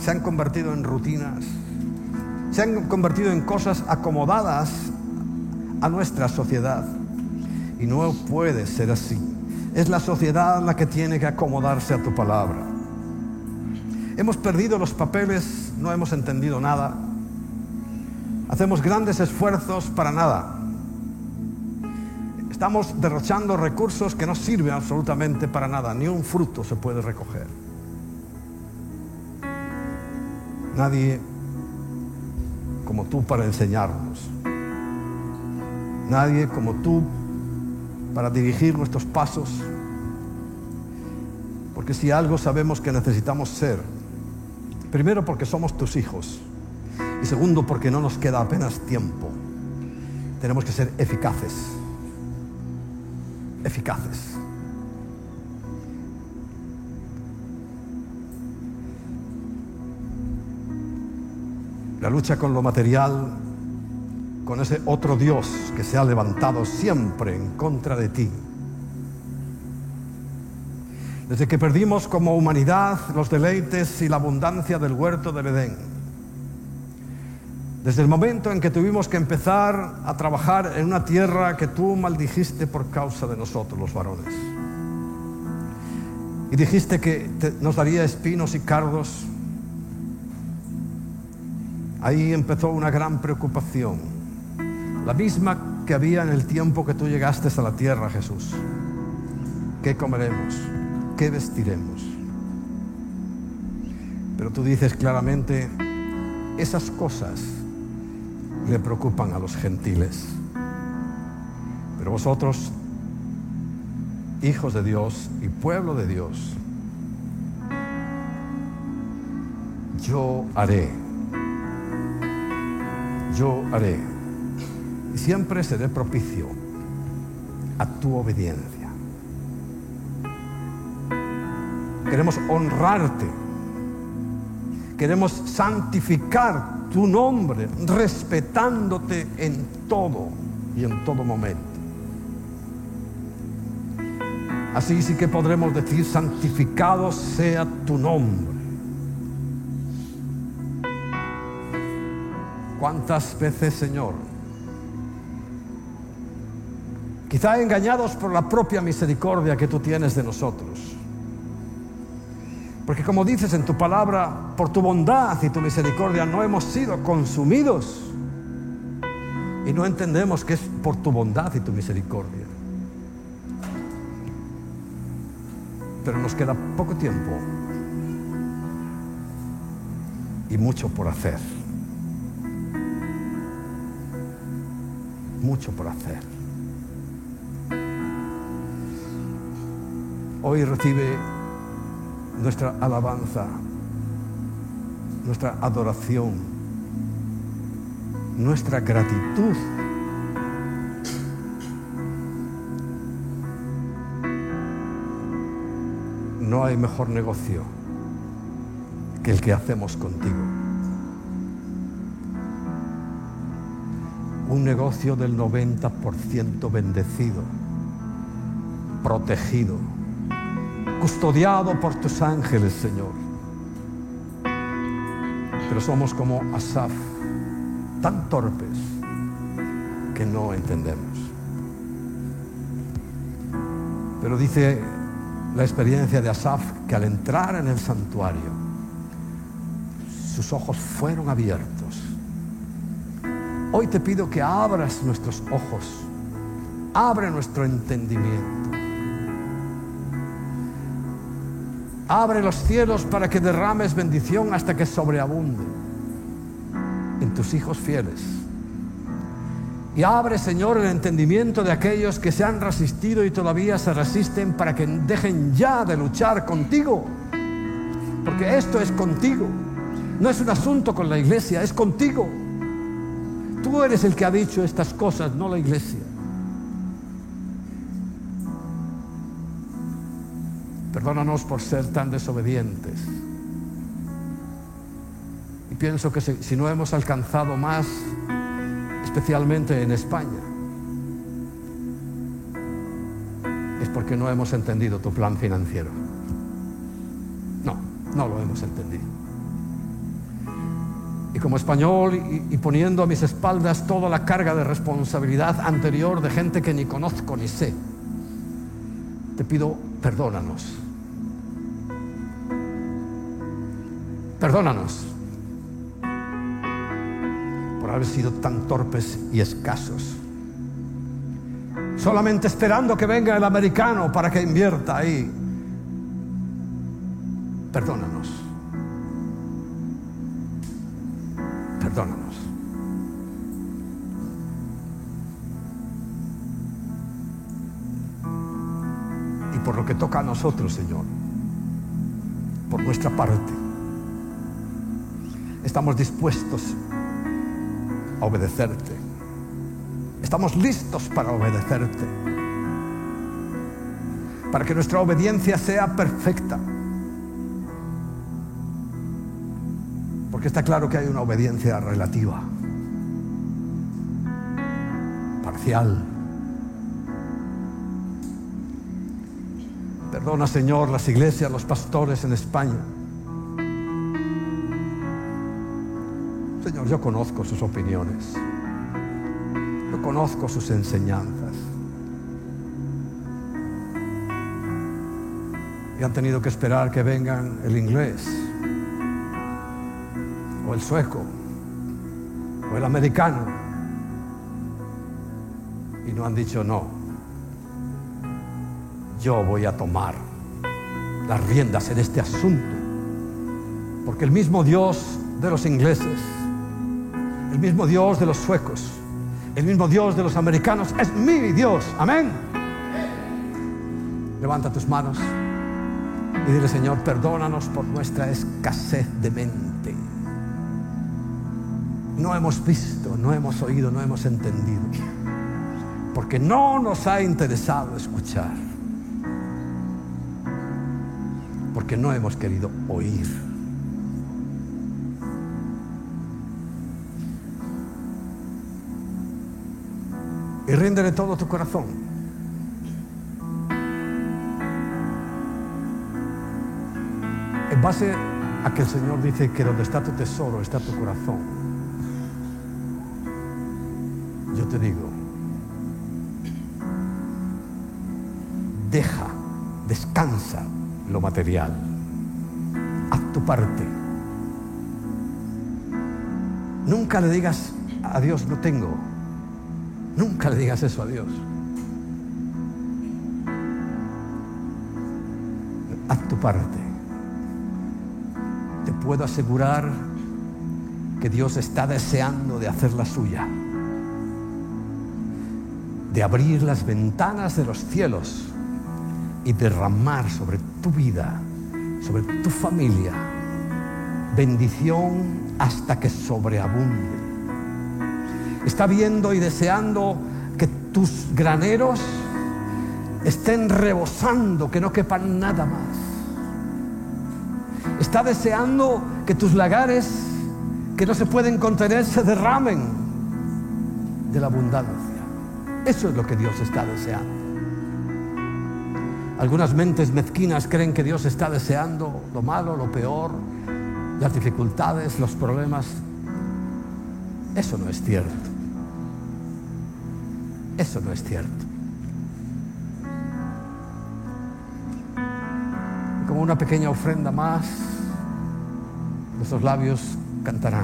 se han convertido en rutinas, se han convertido en cosas acomodadas a nuestra sociedad. Y no puede ser así. Es la sociedad la que tiene que acomodarse a tu palabra. Hemos perdido los papeles, no hemos entendido nada. Hacemos grandes esfuerzos para nada. Estamos derrochando recursos que no sirven absolutamente para nada, ni un fruto se puede recoger. Nadie como tú para enseñarnos. Nadie como tú para dirigir nuestros pasos. Porque si algo sabemos que necesitamos ser, primero porque somos tus hijos y segundo porque no nos queda apenas tiempo, tenemos que ser eficaces. Eficaces. La lucha con lo material, con ese otro Dios que se ha levantado siempre en contra de ti. Desde que perdimos como humanidad los deleites y la abundancia del huerto del Edén. Desde el momento en que tuvimos que empezar a trabajar en una tierra que tú maldijiste por causa de nosotros los varones. Y dijiste que nos daría espinos y cardos Ahí empezó una gran preocupación, la misma que había en el tiempo que tú llegaste a la tierra, Jesús. ¿Qué comeremos? ¿Qué vestiremos? Pero tú dices claramente, esas cosas le preocupan a los gentiles. Pero vosotros, hijos de Dios y pueblo de Dios, yo haré yo haré y siempre seré propicio a tu obediencia. Queremos honrarte, queremos santificar tu nombre, respetándote en todo y en todo momento. Así sí que podremos decir, santificado sea tu nombre ¿Cuántas veces, Señor? Quizá engañados por la propia misericordia que tú tienes de nosotros. Porque como dices en tu palabra, por tu bondad y tu misericordia no hemos sido consumidos. Y no entendemos que es por tu bondad y tu misericordia. Pero nos queda poco tiempo y mucho por hacer. mucho por hacer. Hoy recibe nuestra alabanza, nuestra adoración, nuestra gratitud. No hay mejor negocio que el que hacemos contigo. un negocio del 90% bendecido, protegido, custodiado por tus ángeles, Señor. Pero somos como Asaf, tan torpes que no entendemos. Pero dice la experiencia de Asaf que al entrar en el santuario, sus ojos fueron abiertos Hoy te pido que abras nuestros ojos, abre nuestro entendimiento. Abre los cielos para que derrames bendición hasta que sobreabunde en tus hijos fieles. Y abre, Señor, el entendimiento de aquellos que se han resistido y todavía se resisten para que dejen ya de luchar contigo. Porque esto es contigo. No es un asunto con la iglesia, es contigo. Tú eres el que ha dicho estas cosas, no la iglesia. Perdónanos por ser tan desobedientes. Y pienso que si, no hemos alcanzado más, especialmente en España, es porque no hemos entendido tu plan financiero. No, no lo hemos entendido y como español y, poniendo a mis espaldas toda la carga de responsabilidad anterior de gente que ni conozco ni sé, te pido perdónanos. Perdónanos por haber sido tan torpes y escasos. Solamente esperando que venga el americano para que invierta ahí. Perdónanos. Perdónanos. Y por lo que toca a nosotros, Señor, por nuestra parte estamos dispuestos a obedecerte. Estamos listos para obedecerte. Para que nuestra obediencia sea perfecta. Porque está claro que hay una obediencia relativa, parcial. Perdona, Señor, las iglesias, los pastores en España. Yo conozco sus opiniones. Yo conozco sus enseñanzas. Y han tenido que esperar que vengan el inglés, o el sueco, o el americano. Y no han dicho no yo voy a tomar las riendas en este asunto. Porque el mismo Dios de los ingleses, el mismo Dios de los suecos, el mismo Dios de los americanos es mi Dios. Amén. Levanta tus manos y dile, Señor, perdónanos por nuestra escasez de mente. No hemos visto, no hemos oído, no hemos entendido. Porque no nos ha interesado escuchar. porque no hemos querido oír. Y ríndele todo tu corazón. En base a que el Señor dice que donde está tu tesoro está tu corazón, yo te digo, deja, descansa lo material. Haz tu parte. Nunca le digas a Dios no tengo. Nunca le digas eso a Dios. Haz tu parte. Te puedo asegurar que Dios está deseando de hacer la suya. De abrir las ventanas de los cielos y derramar sobre tu vida, sobre tu familia, bendición hasta que sobreabunde. Está viendo y deseando que tus graneros estén rebosando, que no quepan nada más. Está deseando que tus lagares, que no se pueden contener, se derramen de la abundancia. Eso es lo que Dios está deseando. Algunas mentes mezquinas creen que Dios está deseando lo malo, lo peor, las dificultades, los problemas. Eso no es cierto. Eso no es cierto. Como una pequeña ofrenda más, nuestros labios cantarán.